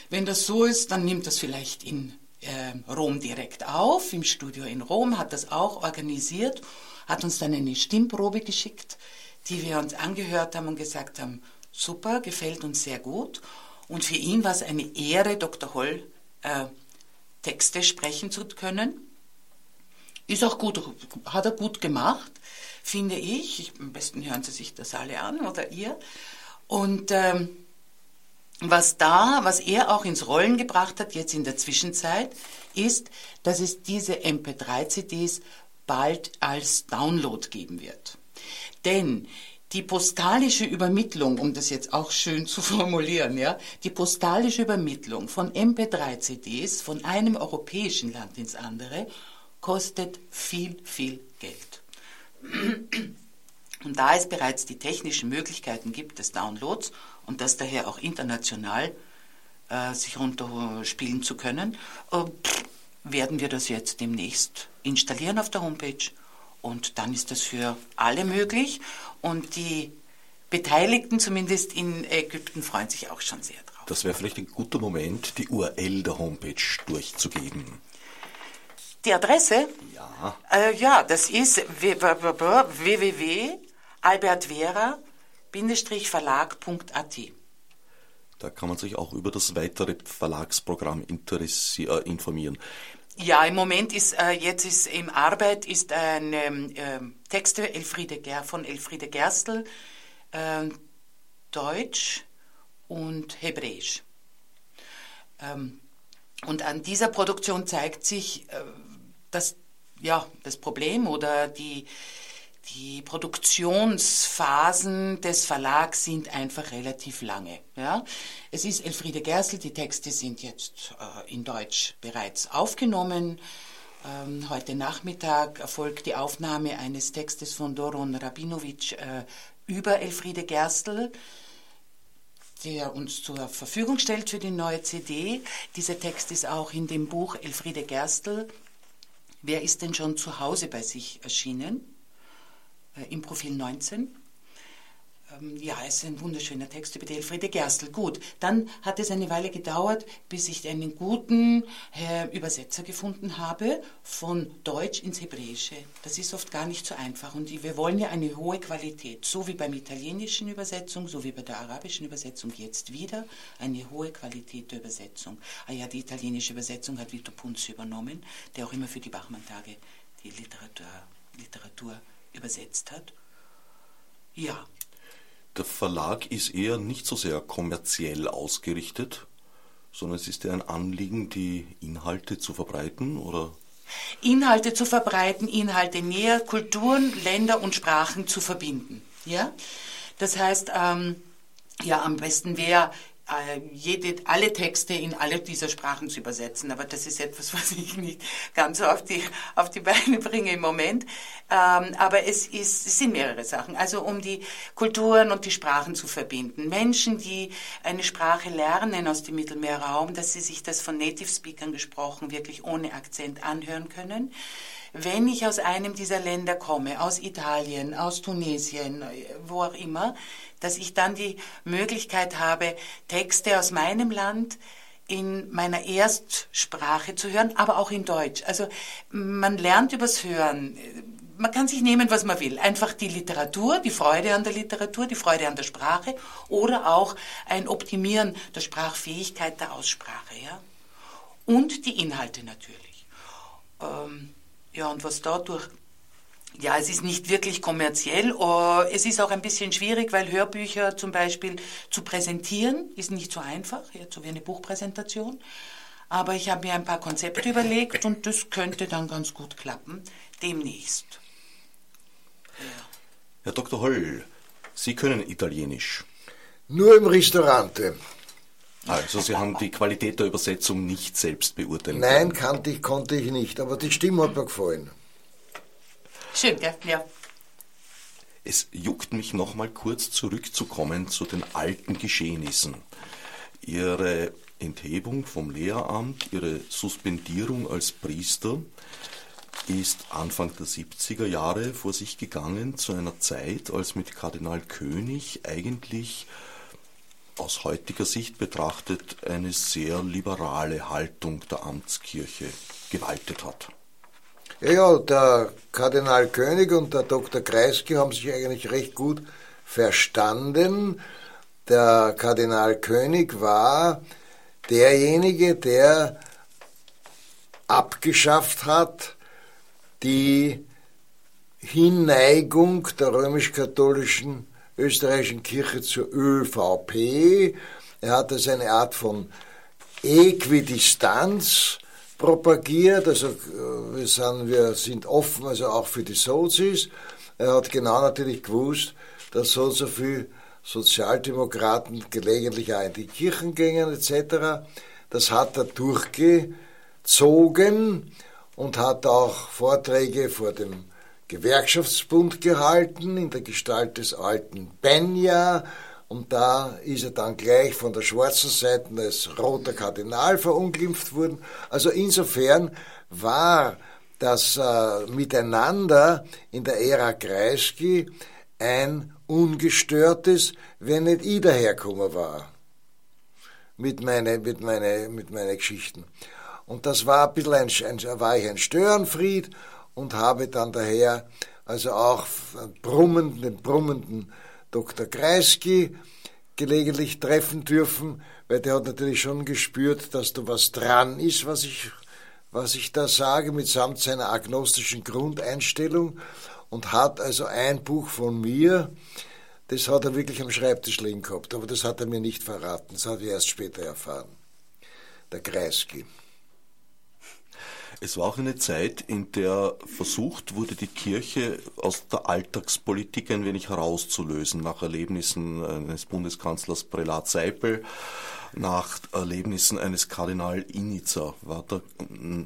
wenn das so ist, dann nimmt das vielleicht in äh, Rom direkt auf, im Studio in Rom, hat das auch organisiert, hat uns dann eine Stimmprobe geschickt, die wir uns angehört haben und gesagt haben, super, gefällt uns sehr gut. Und für ihn war es eine Ehre, Dr. Holl äh, Texte sprechen zu können. Ist auch gut, hat er gut gemacht, finde ich. Am besten hören Sie sich das alle an oder ihr. Und ähm, was da, was er auch ins Rollen gebracht hat, jetzt in der Zwischenzeit, ist, dass es diese MP3-CDs bald als Download geben wird. Denn die postalische Übermittlung, um das jetzt auch schön zu formulieren, ja, die postalische Übermittlung von MP3-CDs von einem europäischen Land ins andere kostet viel, viel Geld. Und da es bereits die technischen Möglichkeiten gibt des Downloads und das daher auch international äh, sich runterspielen zu können, äh, werden wir das jetzt demnächst installieren auf der Homepage und dann ist das für alle möglich und die Beteiligten, zumindest in Ägypten, freuen sich auch schon sehr drauf. Das wäre vielleicht ein guter Moment, die URL der Homepage durchzugeben. Die Adresse? Ja. Äh, ja, das ist www.albertvera-verlag.at. Da kann man sich auch über das weitere Verlagsprogramm äh, informieren. Ja, im Moment ist, äh, jetzt ist im Arbeit ist ein ähm, äh, Texte Elfriede Ger von Elfriede Gerstl, äh, Deutsch und Hebräisch. Ähm, und an dieser Produktion zeigt sich, äh, dass ja, das Problem oder die, die Produktionsphasen des Verlags sind einfach relativ lange. Ja? Es ist Elfriede Gersel, die Texte sind jetzt äh, in Deutsch bereits aufgenommen. Ähm, heute Nachmittag erfolgt die Aufnahme eines Textes von Doron Rabinovic äh, über Elfriede Gerstl, der uns zur Verfügung stellt für die neue CD. Dieser Text ist auch in dem Buch Elfriede Gerstl. Wer ist denn schon zu Hause bei sich erschienen? Äh, im Profil 19. Ja, es ist ein wunderschöner Text über die Elfriede Gerstl. Gut, dann hat es eine Weile gedauert, bis ich einen guten äh, Übersetzer gefunden habe von Deutsch ins Hebräische. Das ist oft gar nicht so einfach und wir wollen ja eine hohe Qualität, so wie beim italienischen Übersetzung, so wie bei der arabischen Übersetzung jetzt wieder eine hohe Qualität der Übersetzung. Ah ja, die italienische Übersetzung hat Vito Punz übernommen, der auch immer für die Bachmann-Tage die Literatur, Literatur übersetzt hat. Ja. Der Verlag ist eher nicht so sehr kommerziell ausgerichtet, sondern es ist ja ein Anliegen, die Inhalte zu verbreiten, oder? Inhalte zu verbreiten, Inhalte näher, Kulturen, Länder und Sprachen zu verbinden. Ja? Das heißt, ähm, ja, am besten wäre jede, alle Texte in alle dieser Sprachen zu übersetzen. Aber das ist etwas, was ich nicht ganz so auf die, auf die Beine bringe im Moment. Ähm, aber es, ist, es sind mehrere Sachen. Also um die Kulturen und die Sprachen zu verbinden. Menschen, die eine Sprache lernen aus dem Mittelmeerraum, dass sie sich das von Native Speakern gesprochen wirklich ohne Akzent anhören können wenn ich aus einem dieser Länder komme, aus Italien, aus Tunesien, wo auch immer, dass ich dann die Möglichkeit habe, Texte aus meinem Land in meiner Erstsprache zu hören, aber auch in Deutsch. Also man lernt übers Hören. Man kann sich nehmen, was man will. Einfach die Literatur, die Freude an der Literatur, die Freude an der Sprache oder auch ein Optimieren der Sprachfähigkeit der Aussprache. Ja? Und die Inhalte natürlich. Ähm, ja, und was dadurch ja, es ist nicht wirklich kommerziell. Oh, es ist auch ein bisschen schwierig, weil Hörbücher zum Beispiel zu präsentieren ist nicht so einfach, so wie eine Buchpräsentation. Aber ich habe mir ein paar Konzepte überlegt und das könnte dann ganz gut klappen, demnächst. Ja. Herr Dr. Holl, Sie können Italienisch. Nur im Restaurante. Also Sie haben die Qualität der Übersetzung nicht selbst beurteilen Nein, kannte ich, konnte ich nicht, aber die Stimme hat mir gefallen. Schön, gell? Ja. Es juckt mich noch mal kurz zurückzukommen zu den alten Geschehnissen. Ihre Enthebung vom Lehramt, Ihre Suspendierung als Priester ist Anfang der 70er Jahre vor sich gegangen, zu einer Zeit, als mit Kardinal König eigentlich aus heutiger Sicht betrachtet eine sehr liberale Haltung der Amtskirche gewaltet hat. Ja, ja, der Kardinal König und der Dr. Kreisky haben sich eigentlich recht gut verstanden. der Kardinal König war derjenige, der abgeschafft hat die Hinneigung der römisch-katholischen österreichischen Kirche zur ÖVP. Er hat also eine Art von Äquidistanz propagiert, also äh, wir sind, wir sind offen, also auch für die Sozis. Er hat genau natürlich gewusst, dass so und so viele Sozialdemokraten gelegentlich auch in die Kirchen gingen etc. Das hat er durchgezogen und hat auch Vorträge vor dem Gewerkschaftsbund gehalten in der Gestalt des alten Benja und da ist er dann gleich von der schwarzen Seite als roter Kardinal verunglimpft worden. Also insofern war das äh, Miteinander in der Ära Kreisky ein ungestörtes, wenn nicht ich daherkommen war. Mit meinen mit meine, mit meine Geschichten. Und das war ein bisschen ein, ein, war ich ein Störenfried und habe dann daher also auch brummenden, den brummenden Dr. Kreisky gelegentlich treffen dürfen, weil der hat natürlich schon gespürt, dass da was dran ist, was ich, was ich da sage, mitsamt seiner agnostischen Grundeinstellung und hat also ein Buch von mir, das hat er wirklich am Schreibtisch liegen gehabt, aber das hat er mir nicht verraten, das habe ich erst später erfahren. Der Kreisky. Es war auch eine Zeit, in der versucht wurde, die Kirche aus der Alltagspolitik ein wenig herauszulösen, nach Erlebnissen eines Bundeskanzlers Prälat Seipel, nach Erlebnissen eines Kardinal Initzer, war da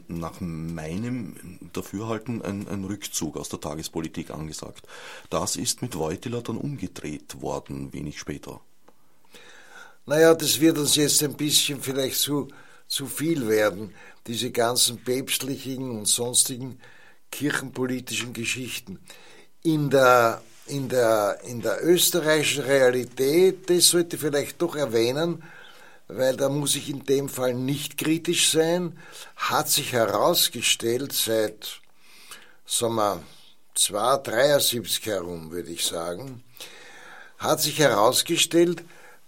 nach meinem Dafürhalten ein, ein Rückzug aus der Tagespolitik angesagt. Das ist mit Wojtyla dann umgedreht worden, wenig später. Naja, das wird uns jetzt ein bisschen vielleicht zu, zu viel werden diese ganzen päpstlichen und sonstigen kirchenpolitischen Geschichten. In der, in der, in der österreichischen Realität, das sollte ich vielleicht doch erwähnen, weil da muss ich in dem Fall nicht kritisch sein, hat sich herausgestellt seit, sagen wir, 273 herum, würde ich sagen, hat sich herausgestellt,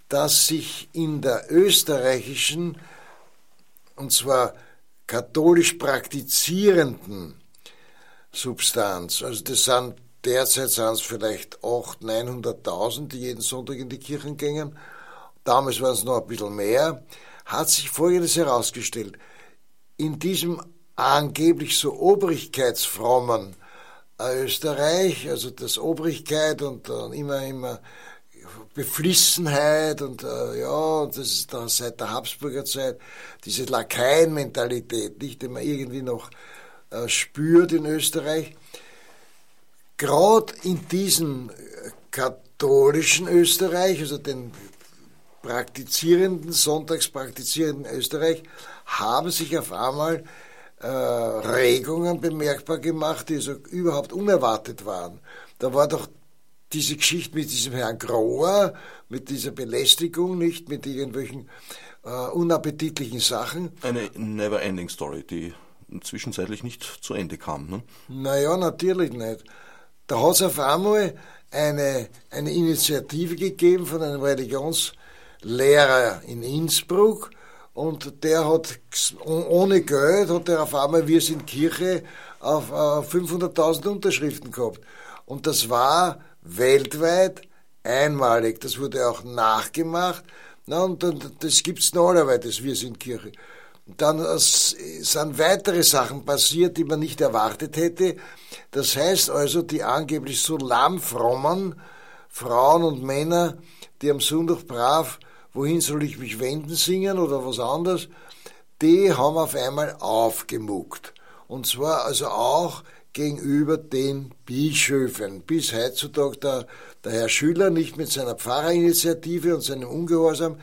dass sich in der österreichischen, und zwar katholisch praktizierenden Substanz, also das sind derzeit sind es vielleicht 800.000, 900.000, die jeden Sonntag in die Kirchen gingen, damals waren es noch ein bisschen mehr, hat sich Folgendes herausgestellt. In diesem angeblich so obrigkeitsfrommen Österreich, also das Obrigkeit und äh, immer, immer Beflissenheit und äh, ja, das ist da seit der Habsburger Zeit, diese Lakaienmentalität, nicht, die man irgendwie noch äh, spürt in Österreich. Gerade in diesem äh, katholischen Österreich, also den praktizierenden, sonntagspraktizierenden Österreich, haben sich auf einmal äh, Regungen bemerkbar gemacht, die so überhaupt unerwartet waren. Da war doch diese Geschichte mit diesem Herrn Grohr, mit dieser Belästigung, nicht mit irgendwelchen äh, unappetitlichen Sachen. Eine never-ending Story, die zwischenzeitlich nicht zu Ende kam. Ne? Naja, natürlich nicht. Da hat es auf einmal eine, eine Initiative gegeben von einem Religionslehrer in Innsbruck und der hat ohne Geld hat er auf einmal Wir sind Kirche auf 500.000 Unterschriften gehabt. Und das war weltweit einmalig. Das wurde auch nachgemacht. Na, und, und das gibt's normalerweise, das Wir sind Kirche. Dann sind weitere Sachen passiert, die man nicht erwartet hätte. Das heißt also, die angeblich so lahmfrommen Frauen und Männer, die am Sonntag brav Wohin soll ich mich wenden singen oder was anderes, die haben auf einmal aufgemuckt. Und zwar also auch gegenüber den Bischöfen. Bis heutzutage der, der Herr Schüler nicht mit seiner Pfarrerinitiative und seinem Ungehorsam,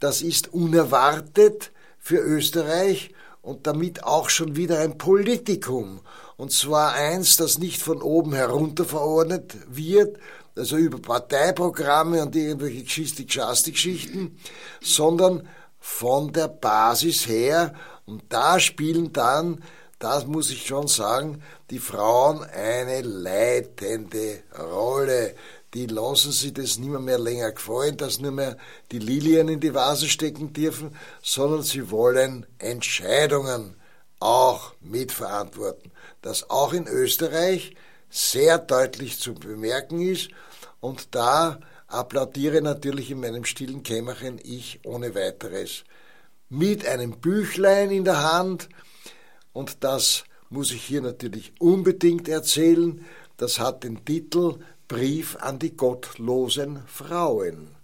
das ist unerwartet für Österreich und damit auch schon wieder ein Politikum. Und zwar eins, das nicht von oben herunter verordnet wird, also über Parteiprogramme und irgendwelche Geschichte-Geschichten, sondern von der Basis her. Und da spielen dann das muss ich schon sagen, die Frauen eine leitende Rolle. die lassen sich das nicht mehr, mehr länger gefallen, dass nur mehr die Lilien in die Vase stecken dürfen, sondern sie wollen Entscheidungen auch mitverantworten. Das auch in Österreich sehr deutlich zu bemerken ist und da applaudiere natürlich in meinem stillen Kämmerchen ich ohne weiteres. Mit einem Büchlein in der Hand und das muss ich hier natürlich unbedingt erzählen. Das hat den Titel Brief an die gottlosen Frauen.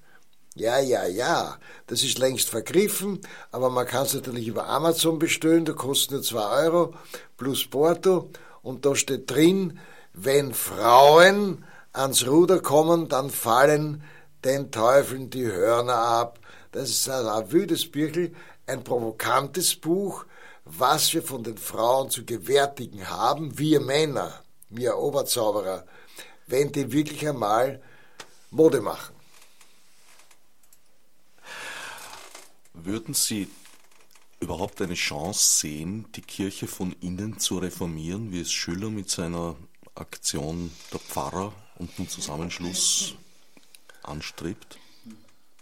Ja, ja, ja, das ist längst vergriffen, aber man kann es natürlich über Amazon bestellen, da kostet nur 2 Euro plus Porto und da steht drin, wenn Frauen ans Ruder kommen, dann fallen den Teufeln die Hörner ab. Das ist also ein wildes Birkel, ein provokantes Buch, was wir von den Frauen zu gewärtigen haben, wir Männer, wir Oberzauberer, wenn die wirklich einmal Mode machen. Würden Sie überhaupt eine Chance sehen, die Kirche von innen zu reformieren, wie es Schüler mit seiner Aktion der Pfarrer und dem Zusammenschluss anstrebt?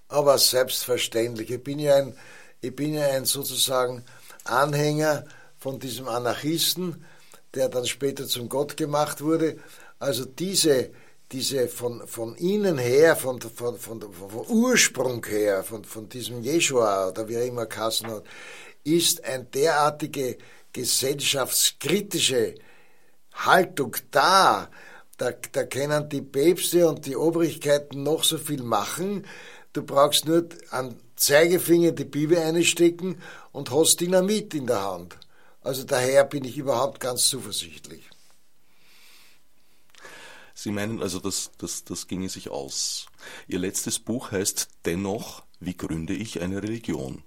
Aber selbstverständlich. Ich bin ja ein, ich bin ja ein sozusagen Anhänger von diesem Anarchisten, der dann später zum Gott gemacht wurde. Also diese, diese von, von innen her, von, von, von, von Ursprung her, von, von diesem Jeshua oder wie er immer Kassen hat, ist eine derartige gesellschaftskritische Haltung da, da, da können die Päpste und die Obrigkeiten noch so viel machen. Du brauchst nur an Zeigefinger die Bibel einstecken und hast Dynamit in der Hand. Also daher bin ich überhaupt ganz zuversichtlich. Sie meinen also, das, das, das ginge sich aus. Ihr letztes Buch heißt Dennoch, wie gründe ich eine Religion?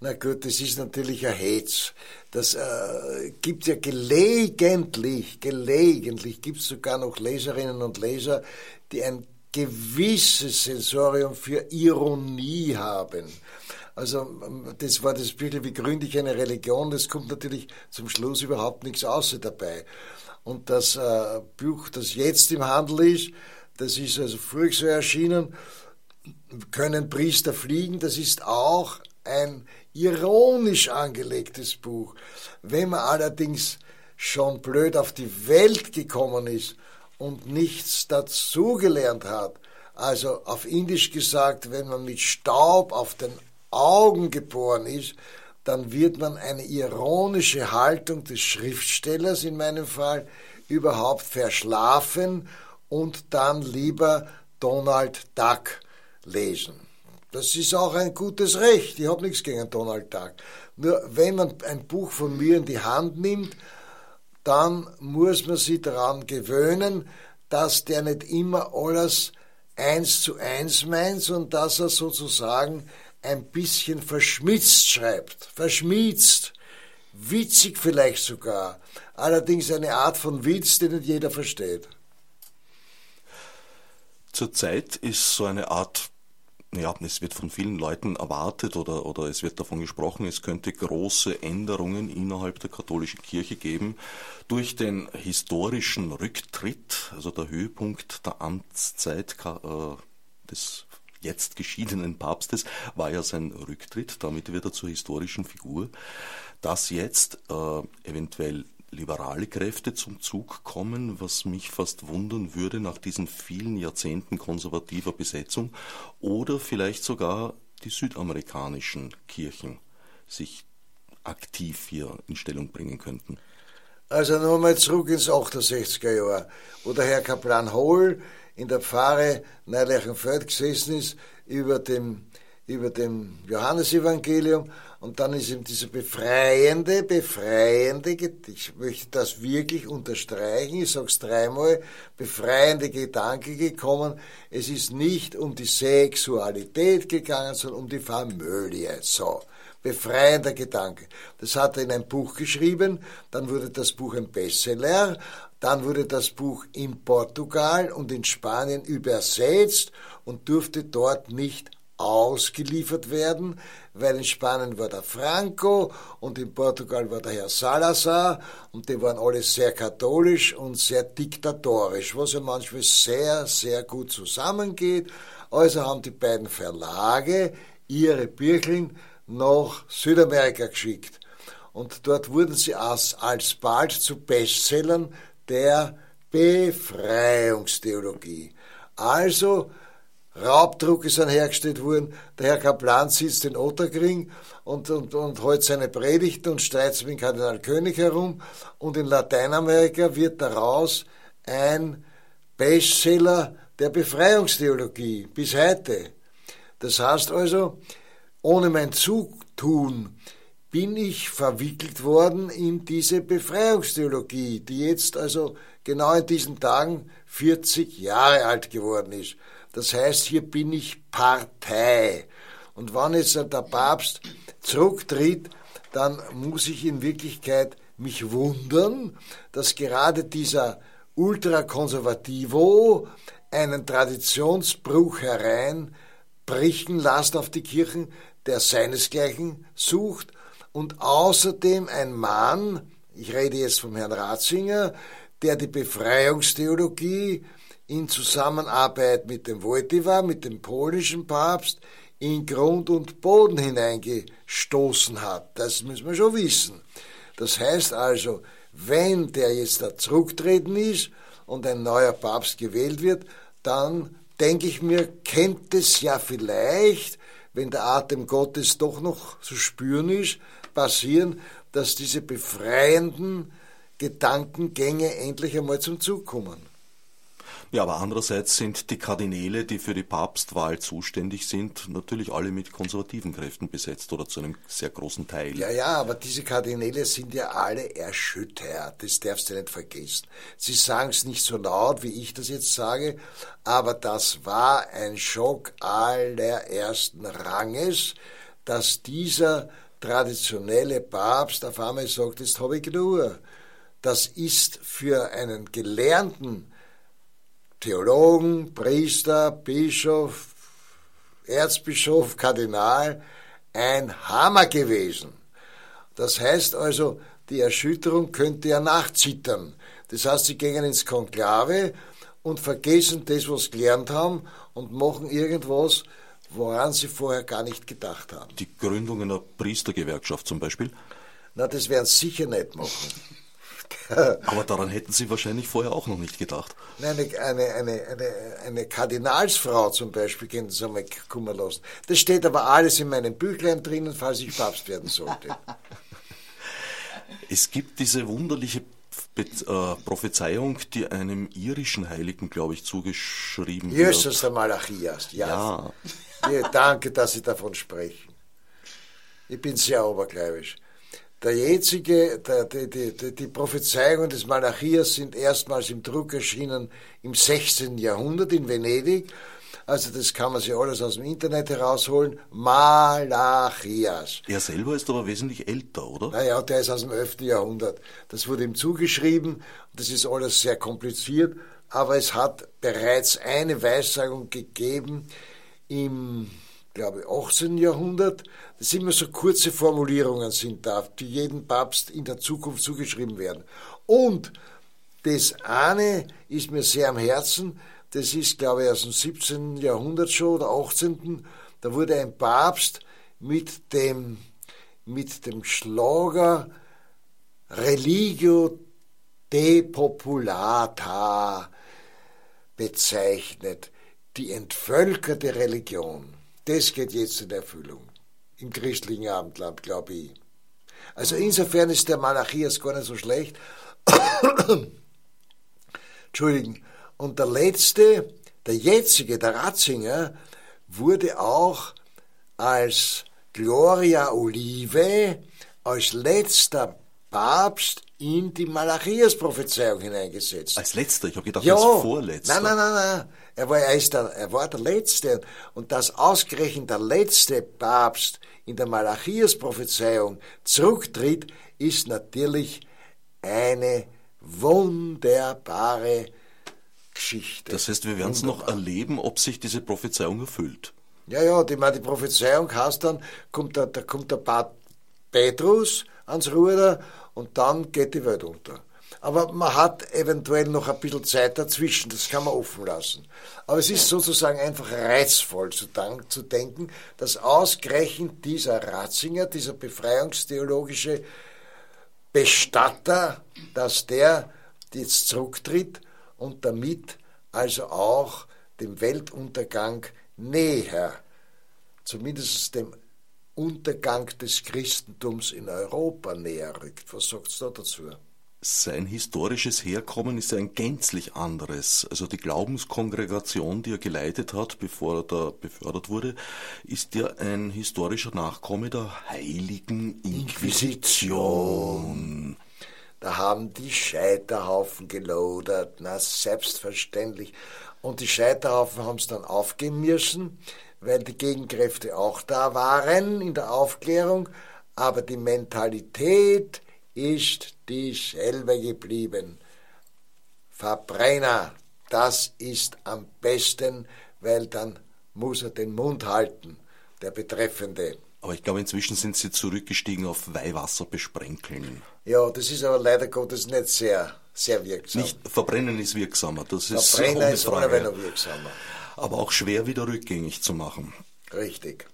Na gut, das ist natürlich ein Hetz. Das äh, gibt ja gelegentlich, gelegentlich gibt es sogar noch Leserinnen und Leser, die ein gewisses Sensorium für Ironie haben. Also das war das Bild, wie gründe ich eine Religion, das kommt natürlich zum Schluss überhaupt nichts außer dabei. Und das äh, Buch, das jetzt im Handel ist, das ist also früh so erschienen, können Priester fliegen, das ist auch ein ironisch angelegtes Buch. Wenn man allerdings schon blöd auf die Welt gekommen ist und nichts dazugelernt hat, also auf Indisch gesagt, wenn man mit Staub auf den Augen geboren ist, dann wird man eine ironische Haltung des Schriftstellers in meinem Fall überhaupt verschlafen und dann lieber Donald Duck lesen. Das ist auch ein gutes Recht. Ich habe nichts gegen Donald Duck. Nur wenn man ein Buch von mir in die Hand nimmt, dann muss man sich daran gewöhnen, dass der nicht immer alles eins zu eins meint, sondern dass er sozusagen ein bisschen verschmitzt schreibt. Verschmitzt. Witzig vielleicht sogar. Allerdings eine Art von Witz, den nicht jeder versteht. Zurzeit ist so eine Art ja, es wird von vielen Leuten erwartet oder, oder es wird davon gesprochen, es könnte große Änderungen innerhalb der katholischen Kirche geben durch den historischen Rücktritt, also der Höhepunkt der Amtszeit äh, des jetzt geschiedenen Papstes war ja sein Rücktritt, damit wird er zur historischen Figur, dass jetzt äh, eventuell liberale Kräfte zum Zug kommen, was mich fast wundern würde nach diesen vielen Jahrzehnten konservativer Besetzung, oder vielleicht sogar die südamerikanischen Kirchen sich aktiv hier in Stellung bringen könnten. Also nochmal zurück ins 68er Jahr, wo der Herr Kaplan Hohl in der Pfarre Neulechenfeld gesessen ist über dem, über dem Johannesevangelium und dann ist ihm dieser befreiende, befreiende, ich möchte das wirklich unterstreichen, ich sage es dreimal, befreiende Gedanke gekommen. Es ist nicht um die Sexualität gegangen, sondern um die Familie. So, befreiender Gedanke. Das hat er in ein Buch geschrieben, dann wurde das Buch ein Bestseller, dann wurde das Buch in Portugal und in Spanien übersetzt und durfte dort nicht ausgeliefert werden, weil in Spanien war der Franco und in Portugal war der Herr Salazar und die waren alle sehr katholisch und sehr diktatorisch, was ja manchmal sehr, sehr gut zusammengeht. Also haben die beiden Verlage ihre Bircheln nach Südamerika geschickt. Und dort wurden sie als, alsbald zu Bestsellern der Befreiungstheologie. Also Raubdrucke sind hergestellt worden. Der Herr Kaplan sitzt in Otterkring und, und, und hält seine Predigten und streitet mit dem Kardinal König herum. Und in Lateinamerika wird daraus ein Bestseller der Befreiungstheologie bis heute. Das heißt also, ohne mein Zutun bin ich verwickelt worden in diese Befreiungstheologie, die jetzt also genau in diesen Tagen 40 Jahre alt geworden ist. Das heißt, hier bin ich Partei. Und wenn jetzt der Papst zurücktritt, dann muss ich in Wirklichkeit mich wundern, dass gerade dieser Ultrakonservativo einen Traditionsbruch hereinbrichen lässt auf die Kirchen, der seinesgleichen sucht und außerdem ein Mann, ich rede jetzt vom Herrn Ratzinger, der die Befreiungstheologie in Zusammenarbeit mit dem Wojtyła, mit dem polnischen Papst, in Grund und Boden hineingestoßen hat. Das müssen wir schon wissen. Das heißt also, wenn der jetzt da zurücktreten ist und ein neuer Papst gewählt wird, dann denke ich mir, kennt es ja vielleicht, wenn der Atem Gottes doch noch zu spüren ist, passieren, dass diese befreienden Gedankengänge endlich einmal zum Zug kommen. Ja, aber andererseits sind die Kardinäle, die für die Papstwahl zuständig sind, natürlich alle mit konservativen Kräften besetzt oder zu einem sehr großen Teil. Ja, ja, aber diese Kardinäle sind ja alle erschüttert. Das darfst du nicht vergessen. Sie sagen es nicht so laut, wie ich das jetzt sage, aber das war ein Schock allerersten Ranges, dass dieser traditionelle Papst auf einmal sagt, jetzt habe ich genug. Das ist für einen gelernten Theologen, Priester, Bischof, Erzbischof, Kardinal ein Hammer gewesen. Das heißt also, die Erschütterung könnte ja nachzittern. Das heißt, sie gehen ins Konklave und vergessen das, was sie gelernt haben und machen irgendwas, woran sie vorher gar nicht gedacht haben. Die Gründung einer Priestergewerkschaft zum Beispiel? Na, das werden sie sicher nicht machen. Aber daran hätten Sie wahrscheinlich vorher auch noch nicht gedacht. Nein, eine, eine, eine, eine, Kardinalsfrau zum Beispiel könnten Sie einmal kommen lassen. Das steht aber alles in meinem Büchlein drinnen, falls ich Papst werden sollte. Es gibt diese wunderliche äh, Prophezeiung, die einem irischen Heiligen, glaube ich, zugeschrieben Jesus wird. Jesus der Malachias, ja. ja. ja. Danke, dass Sie davon sprechen. Ich bin sehr obergläubisch. Der jetzige, der, die, die, die Prophezeiungen des Malachias sind erstmals im Druck erschienen im 16. Jahrhundert in Venedig. Also das kann man sich alles aus dem Internet herausholen. Malachias. Er selber ist aber wesentlich älter, oder? Naja, der ist aus dem 11. Jahrhundert. Das wurde ihm zugeschrieben. Das ist alles sehr kompliziert. Aber es hat bereits eine Weissagung gegeben im glaube ich, 18. Jahrhundert, das immer so kurze Formulierungen sind da, die jedem Papst in der Zukunft zugeschrieben werden. Und das eine ist mir sehr am Herzen, das ist, glaube ich, aus dem 17. Jahrhundert schon oder 18. Da wurde ein Papst mit dem, mit dem Schlager Religio depopulata bezeichnet, die entvölkerte Religion. Das geht jetzt in Erfüllung. Im christlichen Abendland, glaube ich. Also insofern ist der Malachias gar nicht so schlecht. Entschuldigen. Und der letzte, der jetzige, der Ratzinger, wurde auch als Gloria Olive, als letzter Papst in die Malachias-Prophezeiung hineingesetzt. Als letzter? Ich habe gedacht, ja. als vorletzter. Nein, nein, nein, nein. Er war, er, ist der, er war der Letzte. Und dass ausgerechnet der letzte Papst in der Malachias-Prophezeiung zurücktritt, ist natürlich eine wunderbare Geschichte. Das heißt, wir werden es noch erleben, ob sich diese Prophezeiung erfüllt. Ja, ja, die, die Prophezeiung heißt dann, kommt der, da kommt der Pat Petrus ans Ruder und dann geht die Welt unter. Aber man hat eventuell noch ein bisschen Zeit dazwischen, das kann man offen lassen. Aber es ist sozusagen einfach reizvoll zu, zu denken, dass ausgerechnet dieser Ratzinger, dieser befreiungstheologische Bestatter, dass der jetzt zurücktritt und damit also auch dem Weltuntergang näher, zumindest dem Untergang des Christentums in Europa näher rückt. Was sagt du da dazu? Sein historisches Herkommen ist ein gänzlich anderes. Also die Glaubenskongregation, die er geleitet hat, bevor er da befördert wurde, ist ja ein historischer Nachkomme der Heiligen Inquisition. Da haben die Scheiterhaufen gelodert, na selbstverständlich. Und die Scheiterhaufen haben es dann aufgeben müssen, weil die Gegenkräfte auch da waren in der Aufklärung, aber die Mentalität ist dieselbe geblieben. Verbrenner, das ist am besten, weil dann muss er den Mund halten, der Betreffende. Aber ich glaube, inzwischen sind Sie zurückgestiegen auf Weihwasser besprenkeln. Ja, das ist aber leider Gottes nicht sehr, sehr wirksam. Nicht, verbrennen ist wirksamer, das ist Verbrennen ist ohne noch wirksamer. Aber auch schwer wieder rückgängig zu machen. Richtig.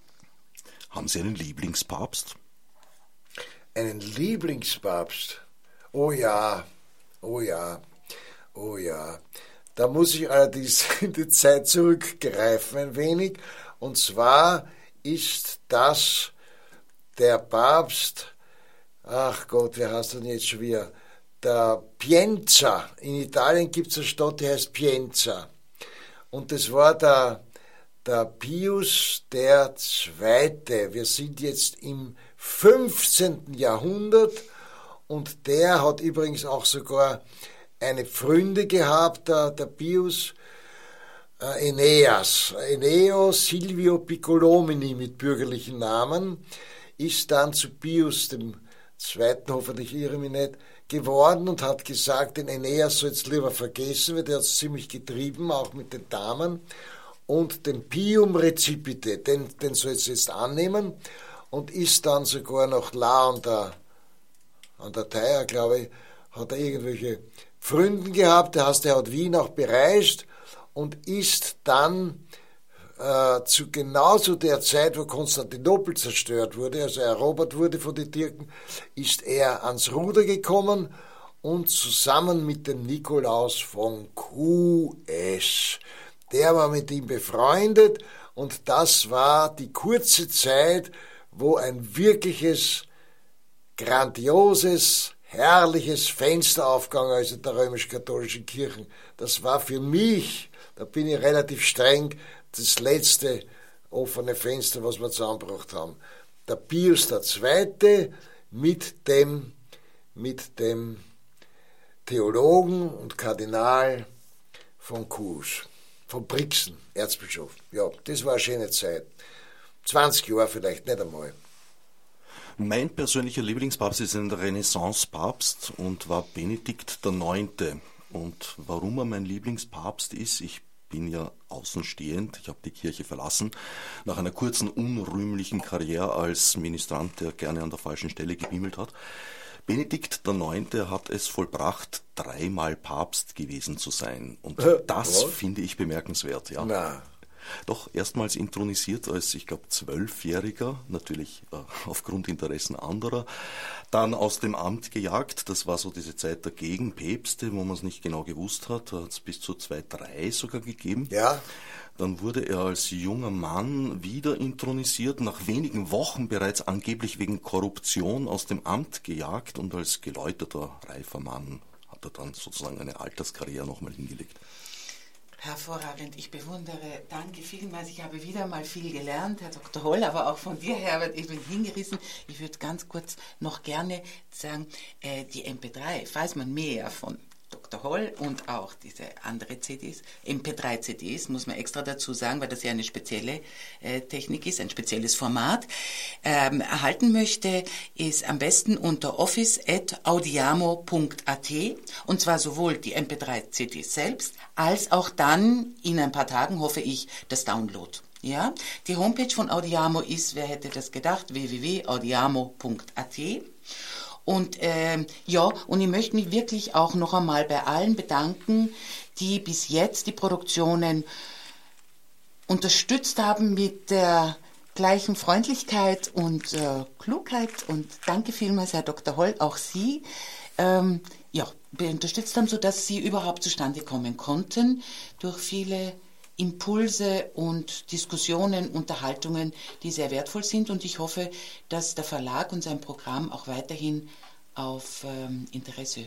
Haben Sie einen Lieblingspapst? einen Lieblingspapst. Oh ja, oh ja, oh ja. Da muss ich allerdings in die Zeit zurückgreifen ein wenig. Und zwar ist das der Papst, ach Gott, wer heißt denn jetzt schon wieder? Der Pienza. In Italien gibt es eine Stadt, die heißt Pienza. Und das war der, der Pius der Zweite. Wir sind jetzt im 15. Jahrhundert und der hat übrigens auch sogar eine Pfründe gehabt, der, der Pius äh, Aeneas. Eneo Silvio Piccolomini mit bürgerlichen Namen ist dann zu Pius dem Zweiten, hoffentlich irre mich nicht, geworden und hat gesagt, den Aeneas soll jetzt lieber vergessen, weil der hat es ziemlich getrieben, auch mit den Damen. Und den Pium Recipite, den, den soll es jetzt annehmen und ist dann sogar noch La an der, an der Theier, glaube ich, hat er irgendwelche Pfründen gehabt, der er hat Wien auch bereist und ist dann äh, zu genau zu der Zeit, wo Konstantinopel zerstört wurde, also erobert wurde von den Türken, ist er ans Ruder gekommen und zusammen mit dem Nikolaus von QS, der war mit ihm befreundet und das war die kurze Zeit, wo ein wirkliches, grandioses, herrliches Fenster aufgegangen ist in der römisch-katholischen Kirche. Das war für mich, da bin ich relativ streng, das letzte offene Fenster, was wir zusammengebracht haben. Der Pius II. mit dem, mit dem Theologen und Kardinal von Kurs, von Brixen, Erzbischof. Ja, das war eine schöne Zeit. 20 Jahre vielleicht, nicht einmal. Mein persönlicher Lieblingspapst ist ein Renaissance-Papst und war Benedikt IX. Und warum er mein Lieblingspapst ist, ich bin ja außenstehend, ich habe die Kirche verlassen, nach einer kurzen unrühmlichen Karriere als Ministrant, der gerne an der falschen Stelle gebimmelt hat. Benedikt IX. hat es vollbracht, dreimal Papst gewesen zu sein. Und das finde ich bemerkenswert, ja. Na. Doch erstmals intronisiert als, ich glaube, Zwölfjähriger, natürlich äh, aufgrund Interessen anderer, dann aus dem Amt gejagt. Das war so diese Zeit der Gegenpäpste, wo man es nicht genau gewusst hat. Da hat es bis zu zwei, drei sogar gegeben. Ja. Dann wurde er als junger Mann wieder intronisiert, nach wenigen Wochen bereits angeblich wegen Korruption aus dem Amt gejagt und als geläuterter, reifer Mann hat er dann sozusagen eine Alterskarriere nochmal hingelegt. Hervorragend, ich bewundere. Danke vielmals. Ich habe wieder mal viel gelernt, Herr Dr. Holl, aber auch von dir, Herbert. Ich bin hingerissen. Ich würde ganz kurz noch gerne sagen, äh, die MP3, falls man mehr von Dr. Holl und auch diese andere CDs, MP3-CDs, muss man extra dazu sagen, weil das ja eine spezielle äh, Technik ist, ein spezielles Format, ähm, erhalten möchte, ist am besten unter office.audiamo.at und zwar sowohl die MP3-CDs selbst, als auch dann in ein paar Tagen, hoffe ich, das Download. Ja, die Homepage von Audiamo ist, wer hätte das gedacht, www.audiamo.at. Und ähm, ja, und ich möchte mich wirklich auch noch einmal bei allen bedanken, die bis jetzt die Produktionen unterstützt haben mit der gleichen Freundlichkeit und äh, Klugheit. Und danke vielmals, Herr Dr. Holl, auch Sie. Ähm, ja, unterstützt haben, sodass sie überhaupt zustande kommen konnten durch viele Impulse und Diskussionen, Unterhaltungen, die sehr wertvoll sind. Und ich hoffe, dass der Verlag und sein Programm auch weiterhin auf ähm, Interesse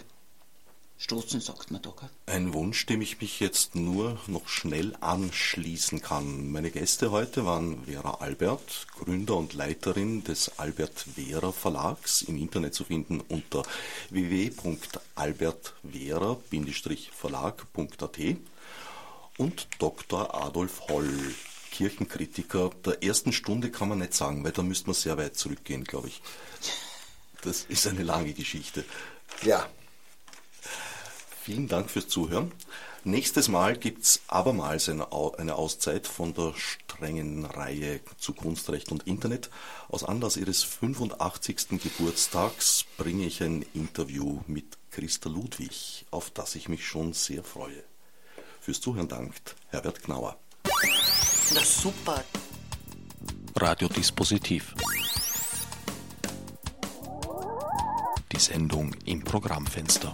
stoßen, sagt man doch. Ein Wunsch, dem ich mich jetzt nur noch schnell anschließen kann. Meine Gäste heute waren Vera Albert, Gründer und Leiterin des Albert Vera Verlags, im Internet zu finden unter www.albertvera-verlag.at und Dr. Adolf Holl, Kirchenkritiker der ersten Stunde kann man nicht sagen, weil da müsste man sehr weit zurückgehen, glaube ich. Das ist eine lange Geschichte. Ja, Vielen Dank fürs Zuhören. Nächstes Mal gibt es abermals eine, Auszeit von der strengen Reihe zu Kunstrecht und Internet. Aus Anlass ihres 85. Geburtstags bringe ich ein Interview mit Christa Ludwig, auf das ich mich schon sehr freue. Fürs Zuhören dankt Herbert Gnauer. Na super. Radiodispositiv. Die Sendung im Programmfenster.